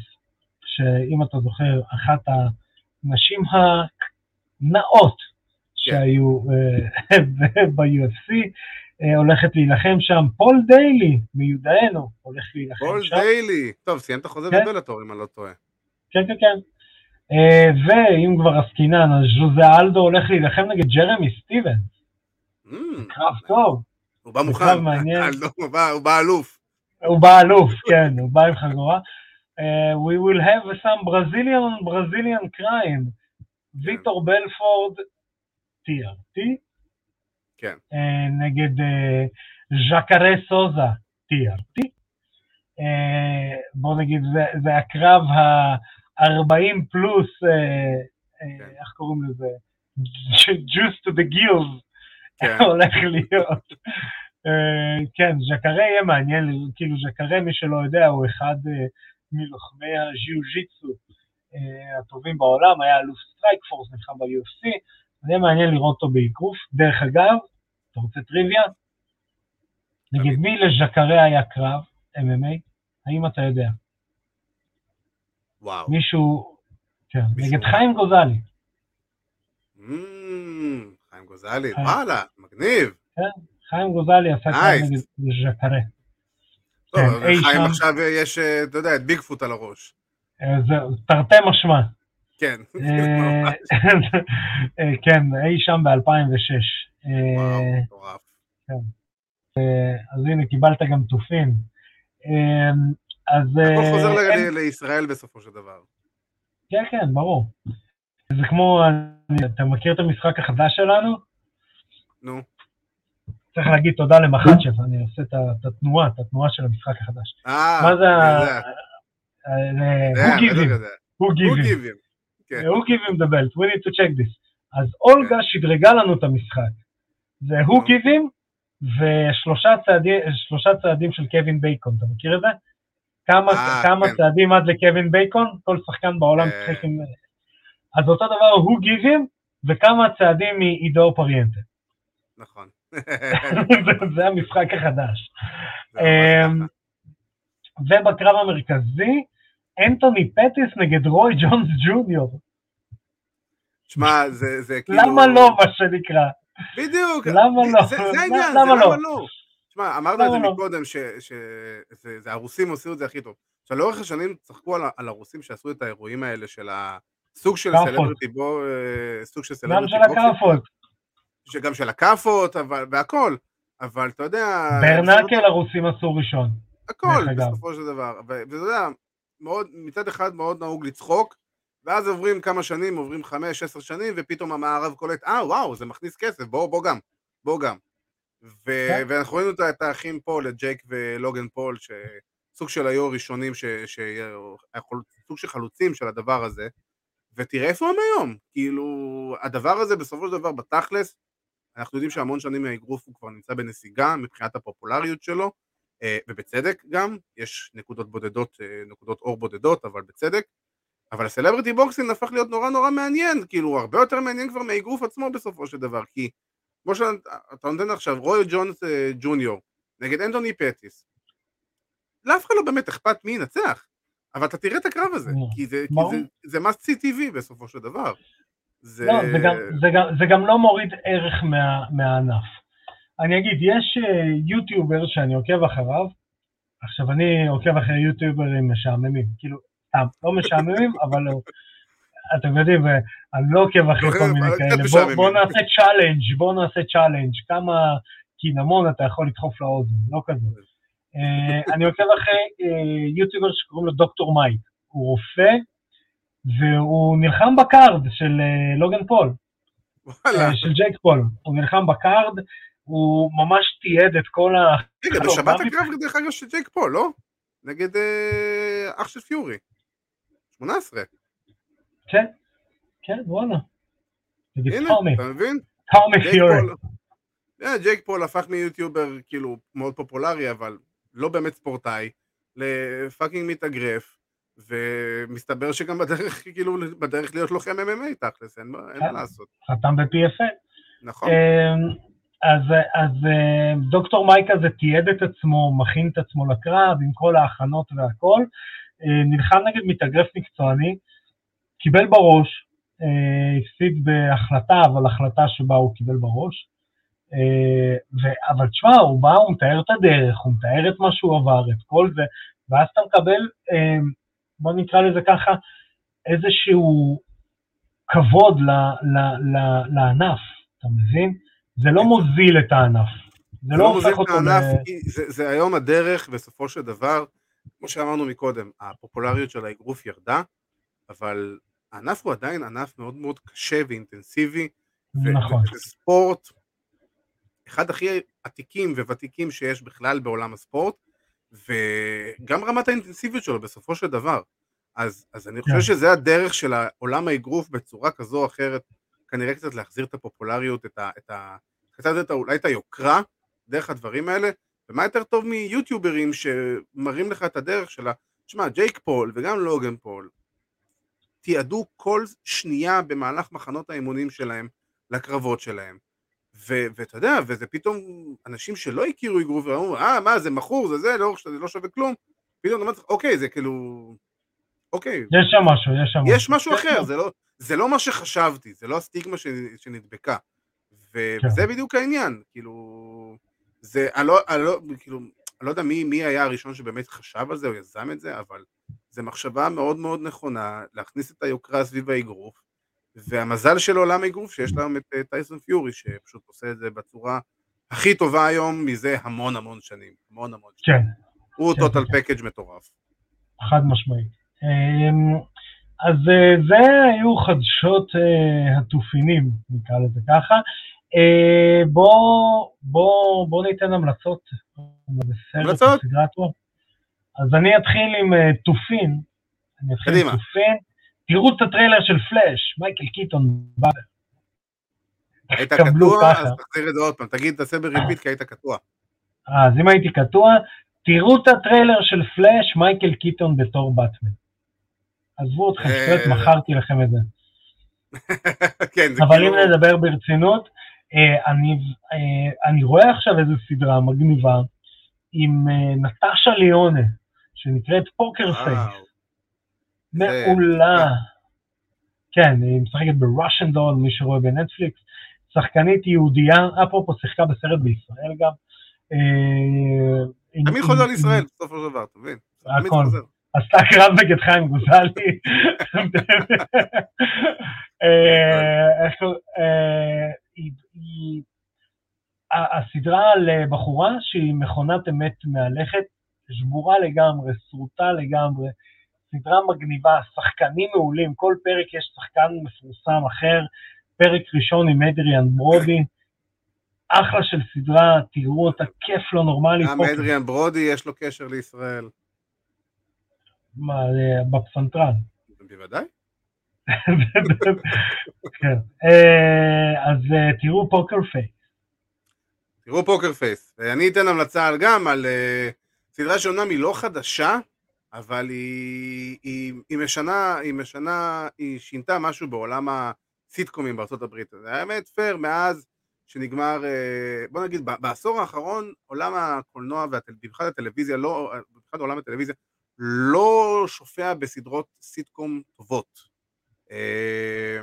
שאם אתה זוכר, אחת הנשים הנאות. שהיו אה, ב-UFC, אה, הולכת להילחם שם, פול דיילי מיודענו הולך להילחם פול שם. פול דיילי, טוב, סיים את החוזה כן. בבלאטור אם אני לא טועה. כן, כן, כן. אה, ואם כבר עסקינן, אז ז'וזה אלדו הולך להילחם נגד ג'רמי סטיבנס. Mm. קרב טוב. הוא בא מוכן, הוא בא אלוף. הוא בא אלוף, כן, הוא בא עם חגורה. we will have some Brazilian Brazilian crime. ויטור בלפורד TRT, כן. אה, נגד אה, ז'קרה סוזה TRT. אה, בוא נגיד, זה, זה הקרב ה-40 פלוס, כן. איך קוראים לזה? Juice to the gills, כן. הולך להיות. כן, ז'קרה יהיה מעניין, כאילו ז'קרה, מי שלא יודע, הוא אחד מלוחמי הז'יו-ג'יצו הטובים בעולם, היה אלוף Strikeforce, נלחם ב-UFC, יהיה מעניין לראות אותו באגרוף. דרך אגב, אתה רוצה טריוויה? נגד מי לז'קארה היה קרב MMA? האם אתה יודע? וואו. מישהו, כן, נגד חיים גוזלי. חיים גוזלי, וואלה, מגניב. כן, חיים גוזלי עשה קרב נגד ז'קארה. טוב, חיים עכשיו יש, אה, אתה יודע, את ביגפוט על הראש. אה, זהו, תרתי משמע. כן. אה, אה, כן, אי שם ב-2006. וואו, אה, מטורף. כן. אז הנה, קיבלת גם תופין. אז... הכל חוזר לישראל בסופו של דבר. כן, כן, ברור. זה כמו, אתה מכיר את המשחק החדש שלנו? נו. צריך להגיד תודה למחצ'ב, אני עושה את התנועה, את התנועה של המשחק החדש. אה, מה זה ה... הוא גיבים. הוא. כן. הוא give him the belt, we need to check this. אז אולגה כן. שדרגה לנו את המשחק. זה הוא give him ושלושה צעדים, צעדים של קווין בייקון, אתה מכיר את זה? כמה, 아, כמה כן. צעדים עד לקווין בייקון? כל שחקן בעולם אה. צריך עם... אז אותו דבר הוא give him וכמה צעדים מעידו פריאנטה. נכון. זה המשחק החדש. אמ, ובקרב המרכזי, אנטוני פטיס נגד רוי ג'ונס ג'וניור. שמע, זה, זה כאילו... למה לא, מה שנקרא? בדיוק. למה לא? זה, זה העניין, זה למה לא? לא? שמע, אמרנו את זה לא? מקודם, שזה הרוסים עושים את זה הכי טוב. עכשיו, לאורך השנים צחקו על, הרוסים שעשו את האירועים האלה של הסוג של celebrity bo, אה, סוג של celebrity גם של הכאפות. גם של הכאפות, והכל. אבל אתה יודע... bare knuckle הרוסים עשו ראשון. הכל, בסופו של דבר. ואתה יודע, מאוד, מצד אחד מאוד נהוג לצחוק, ואז עוברים כמה שנים, עוברים חמש, עשר שנים, ופתאום המערב קולט, אה, וואו, זה מכניס כסף, בוא, בוא גם, בוא גם. ו- כן. ואנחנו ראינו את האחים פה, לג'ייק ולוגן פול, שסוג של היו הראשונים, ש- ש- סוג של חלוצים של הדבר הזה, ותראה איפה הם היום. כאילו, הדבר הזה בסופו של דבר, בתכלס, אנחנו יודעים שהמון שנים מהאגרוף הוא כבר נמצא בנסיגה מבחינת הפופולריות שלו, ובצדק גם, יש נקודות בודדות, אה, נקודות אור בודדות, אבל בצדק. אבל ה celebrity boxing הפך להיות נורא נורא מעניין, כאילו הרבה יותר מעניין כבר מהאגרוף עצמו בסופו של דבר, כי כמו שאתה נותן עכשיו, רוי ג'ונס אה, ג'וניור נגד אנטוני פטיס, לאף אחד לא באמת אכפת מי ינצח, אבל אתה תראה את הקרב הזה, לא, כי זה, כי. זה, זה must see TV בסופו של דבר. זה... לא, זה גם, זה, גם, זה גם לא מוריד ערך מה, מהענף. אני אגיד, יש אה, יוטיובר שאני עוקב אחריו, עכשיו אני עוקב אחרי יוטיוברים משעממים, כאילו, סתם, לא משעממים, אבל לא, אתם יודעים, אה, אני לא עוקב אחרי כל מיני אבל קצת כאלה, בוא, משעממים. בוא נעשה challenge, בוא נעשה challenge, כמה קינמון אתה יכול לדחוף לאוזן, לא כזה. אה, אני עוקב אחרי אה, יוטיובר שקוראים לו דוקטור מייק, הוא רופא, והוא נלחם ב card של אה, לוגן פול. אה, של ג'ייק פול, הוא נלחם ב card, הוא ממש תיעד את כל ה... רגע, בשבת הקרב דרך אגב של ג'ייק פול, לא? נגד אה, אח של פיורי. 18. כן, כן, וואלה. הנה, אתה מבין? טומי פיורי. אה, ג'ייק פול הפך מיוטיובר כאילו מאוד פופולרי, אבל לא באמת ספורטאי, ל fucking מתאגרף, ומסתבר שגם בדרך, כאילו, בדרך להיות לוחם MMA תכלס, אין מה כן. לעשות. חתם ב- PFL. נכון. אז, אז אמ, דוקטור מייק הזה תיעד את עצמו, מכין את עצמו לקרב עם כל ההכנות והכל, אה, נלחם נגד מתאגרף מקצועני, קיבל בראש, אה, הפסיד בהחלטה, אבל החלטה שבה הוא קיבל בראש. אה, ו- אבל תשמע, הוא בא, הוא מתאר את הדרך, הוא מתאר את מה שהוא עבר, את כל זה, ואז אתה מקבל, אה, בוא נקרא לזה ככה, איזשהו כבוד ל- ל- ל- לענף, אתה מבין? זה לא מוזיל את הענף. זה לא לא מוזיל את. הענף, זה, היום הדרך בסופו של דבר, כמו שאמרנו מקודם, הפופולריות של האגרוף ירדה, אבל הענף הוא עדיין ענף מאוד מאוד קשה ואינטנסיבי, נכון. וזה ספורט, אחד הכי עתיקים וותיקים שיש בכלל בעולם הספורט, וגם רמת האינטנסיביות שלו בסופו של דבר. אז, אז אני חושב כן. שזה הדרך של עולם האגרוף בצורה כזו או אחרת, כנראה קצת להחזיר את הפופולריות, את ה... את ה קצת את ה- אולי את היוקרה, דרך הדברים האלה, ומה יותר טוב מיוטיוברים שמראים לך את הדרך שלה. תשמע, ג'ייק פול וגם לוגן פול תיעדו כל שנייה במהלך מחנות האימונים שלהם לקרבות שלהם. ואתה יודע, וזה פתאום אנשים שלא הכירו אגרוף, ואמרו, אה, מה, זה מכור, זה זה, לא, זה לא שווה כלום. פתאום אומר, אוקיי, זה כאילו... אוקיי, יש שם משהו, יש שם משהו. יש משהו כן, אחר, זה לא, זה לא מה שחשבתי, זה לא הסטיגמה ש, שנדבקה. כן. וזה בדיוק העניין, כאילו, זה, אני לא, אני לא, כאילו, אני לא יודע מי, מי היה הראשון שבאמת חשב על זה או יזם את זה, אבל זו מחשבה מאוד מאוד נכונה להכניס את היוקרה סביב האגרוף, והמזל של עולם האגרוף שיש להם את אה, טייסון פיורי, שפשוט עושה את זה בצורה הכי טובה היום מזה המון המון שנים, המון המון שנים. כן, הוא כן, טוטל כן. פקאג' מטורף. חד משמעית. אז אה, זה היו חדשות אה, התופינים, נקרא לזה ככה. אה, בוא, בוא, בוא ניתן המלצות. המלצות? אז אני אתחיל עם אה, תופין. אני אתחיל קדימה. עם תופין. תראו את הטריילר של פלאש, מייקל קיטון בא. היית קטוע. אז תחזיר את זה עוד פעם, תגיד, תעשה ב repeat כי היית קטוע. אז אם הייתי קטוע, תראו את הטריילר של פלאש, מייקל קיטון בתור באטמן. עזבו אתכם, אה, שטויות, מכרתי לכם את זה. כן, זה אבל כאילו... אם נדבר ברצינות, אה, אני, אה, אני רואה עכשיו איזו סדרה מגניבה עם אה, נטשה ליונה, שנקראת Poker Face, מעולה. כן, היא משחקת ב Russian Doll, מי שרואה בנטפליקס, שחקנית יהודייה, אפרופו שיחקה בסרט בישראל גם. אה, תמיד חוזר לישראל, בסופו של דבר, אתה מבין? הכל. עשתה קרב נגד חיים גוזלי. אה, אה, הסדרה על אה, בחורה שהיא מכונת אמת מהלכת, שבורה לגמרי, שרוטה לגמרי, סדרה מגניבה, שחקנים מעולים, כל פרק יש שחקן מפורסם אחר, פרק ראשון עם אדריאן ברודי, אחלה של סדרה, תראו אותה, כיף לא נורמלי. גם. אדריאן ברודי יש לו קשר לישראל. מה, אה, בפסנתרן. בוודאי. כן. אה, אז אה, תראו Poker Face. תראו Poker Face. אני אתן המלצה גם על אה, סדרה שאומנם היא לא חדשה, אבל היא, היא, היא משנה, היא משנה, היא שינתה משהו בעולם הסיטקומים בארצות הברית. זה האמת פייר מאז שנגמר, אה, בוא נגיד, בעשור האחרון עולם הקולנוע ובמיוחד הטלוויזיה, לא, בכלל עולם הטלוויזיה, לא שופע בסדרות סיטקום טובות. אה,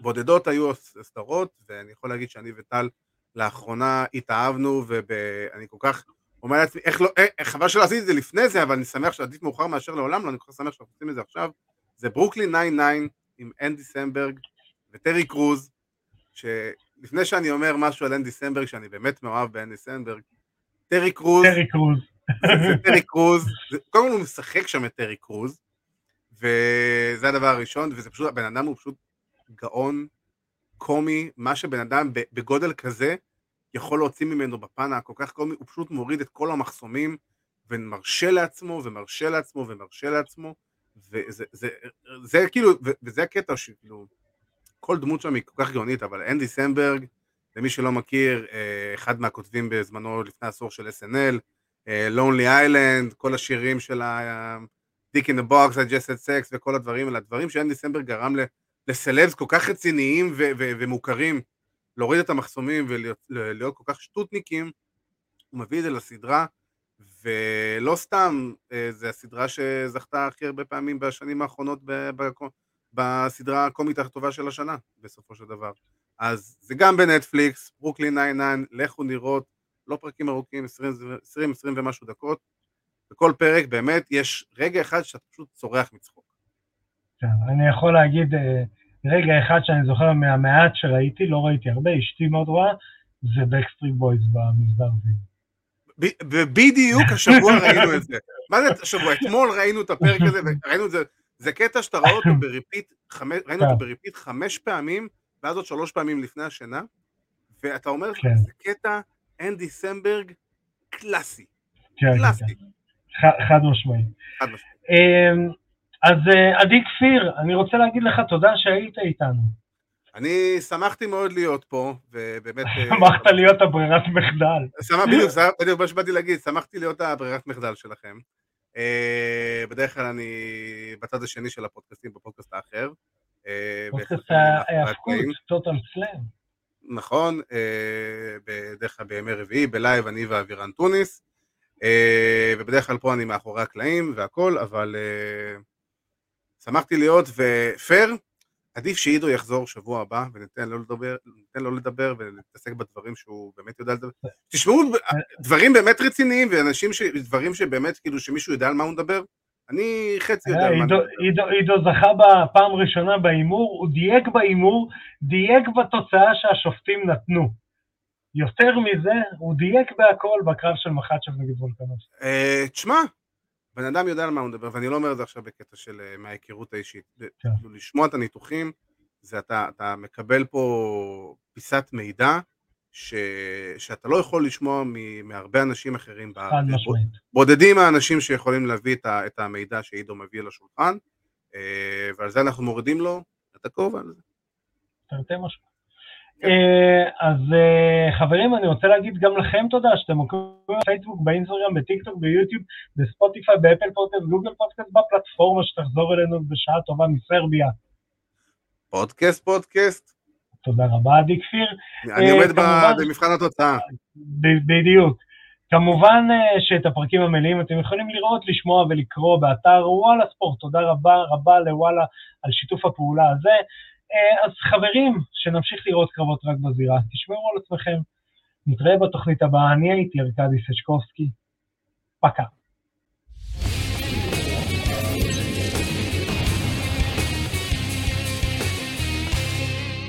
בודדות היו הסדרות, ואני יכול להגיד שאני וטל לאחרונה התאהבנו, ואני כל כך אומר לעצמי, איך לא, איך, חבל שלא עשיתי את זה לפני זה, אבל אני שמח שעדיף מאוחר מאשר לעולם לא, אני כל כך שמח שאנחנו עושים את זה עכשיו. זה ברוקלין 99 עם אנדי סמברג וטרי קרוז, שלפני שאני אומר משהו על אנדי סמברג, שאני באמת מאוהב באנדי סמברג, טרי קרוז, טרי קרוז, טרי קרוז, קודם כל הוא משחק שם את טרי קרוז, וזה הדבר הראשון, וזה פשוט, הבן אדם הוא פשוט גאון, קומי, מה שבן אדם בגודל כזה יכול להוציא ממנו בפן הכל כך קומי, הוא פשוט מוריד את כל המחסומים ומרשה לעצמו ומרשה לעצמו ומרשה לעצמו, וזה זה, זה, זה כאילו, וזה הקטע שכאילו, כל דמות שם היא כל כך גאונית, אבל אנדי סמברג, למי שלא מכיר, אה, אחד מהכותבים בזמנו לפני עשור של SNL, Lonely אה, Island, כל השירים של ה... Dick in the Box, ה Just Had Sex וכל הדברים האלה, הדברים שאנדי סמברג גרם לסלבס כל כך רציניים ו- ו- ומוכרים להוריד את המחסומים ולהיות כל כך שטותניקים, הוא מביא את זה לסדרה, ולא סתם, אה, זה הסדרה שזכתה הכי הרבה פעמים בשנים האחרונות בסדרה הקומית הטובה של השנה, בסופו של דבר. אז זה גם בנטפליקס, ברוקלין 99, לכו נראות, לא פרקים ארוכים, 20-20 ומשהו דקות, בכל פרק באמת יש רגע אחד שאתה פשוט צורח מצחוק. כן, אני יכול להגיד אה, רגע אחד שאני זוכר מהמעט שראיתי, לא ראיתי הרבה, אשתי מאוד רואה, זה Backstreet Boys במסדר הזיהוי. ובדיוק השבוע ראינו את זה. מה זה השבוע? אתמול ראינו את הפרק הזה, וראינו את זה, זה קטע שאתה רואה אותו ב repeat, ראינו אותו כן. ב repeat חמש פעמים, ואז עוד שלוש פעמים לפני השינה, ואתה אומר, כן. זה קטע אנדי סמברג קלאסי. כן, קלאסי. חד משמעי. חד משמעי. אמ, אז אה, עדי כפיר, אני רוצה להגיד לך תודה שהיית איתנו. אני שמחתי מאוד להיות פה, ובאמת... אה, שמחת להיות הברירת מחדל. בדיוק, בדיוק מה שבאתי להגיד, שמחתי להיות הברירת מחדל שלכם. אה, בדרך כלל אני בצד השני של הפודקאסטים, בפודקאסט האחר. פודקאסט ההאבקות, Total Slam. נכון, בדרך כלל בימי רביעי, ב live, אני ואבירן טוניס. ובדרך כלל פה אני מאחורי הקלעים והכל, אבל שמחתי להיות, ופייר, עדיף שעידו יחזור שבוע הבא וניתן לו לדבר, ניתן לו לדבר ולהתעסק בדברים שהוא באמת יודע לדבר. תשמעו דברים באמת רציניים ואנשים, ש... דברים שבאמת כאילו שמישהו יודע על מה הוא מדבר, אני חצי מה מדבר. עידו זכה בפעם ראשונה בהימור, הוא דייק בהימור, דייק בתוצאה שהשופטים נתנו. יותר מזה, הוא דייק בהכל בקרב של מחצ'ב נגד וולקנוס. אה, תשמע, בן אדם יודע על מה הוא מדבר, ואני לא אומר את זה עכשיו בקטע של אה, מההיכרות האישית. כן. כאילו, לשמוע את הניתוחים, זה אתה, אתה מקבל פה פיסת מידע ש, שאתה לא יכול לשמוע מ, מהרבה אנשים אחרים בארץ. בודדים האנשים שיכולים להביא את, ה, את המידע שעידו מביא לשולחן, אה, ועל זה אנחנו מורידים לו את הכובע על זה. תרתי משמע. אה, אז אה, חברים, אני רוצה להגיד גם לכם תודה שאתם עוקבים בפייסבוק, באינסטגרם, בטיקטוק, ביוטיוב, ב Spotify, ב Apple Podcast, Google Podcast, בפלטפורמה שתחזור אלינו בשעה טובה מסרביה. פודקאסט, פודקאסט. תודה רבה, עדי כפיר. אני עומד אה, במבחן התוצאה. בדיוק. כמובן שאת הפרקים המלאים אתם יכולים לראות, לשמוע ולקרוא באתר וואלה ספורט. תודה רבה רבה לוואלה על שיתוף הפעולה הזה. אה, אז חברים, שנמשיך לראות קרבות רק בזירה, תשמרו על עצמכם. נתראה בתוכנית הבאה, אני הייתי ארכדי סצ'קובסקי. פקה.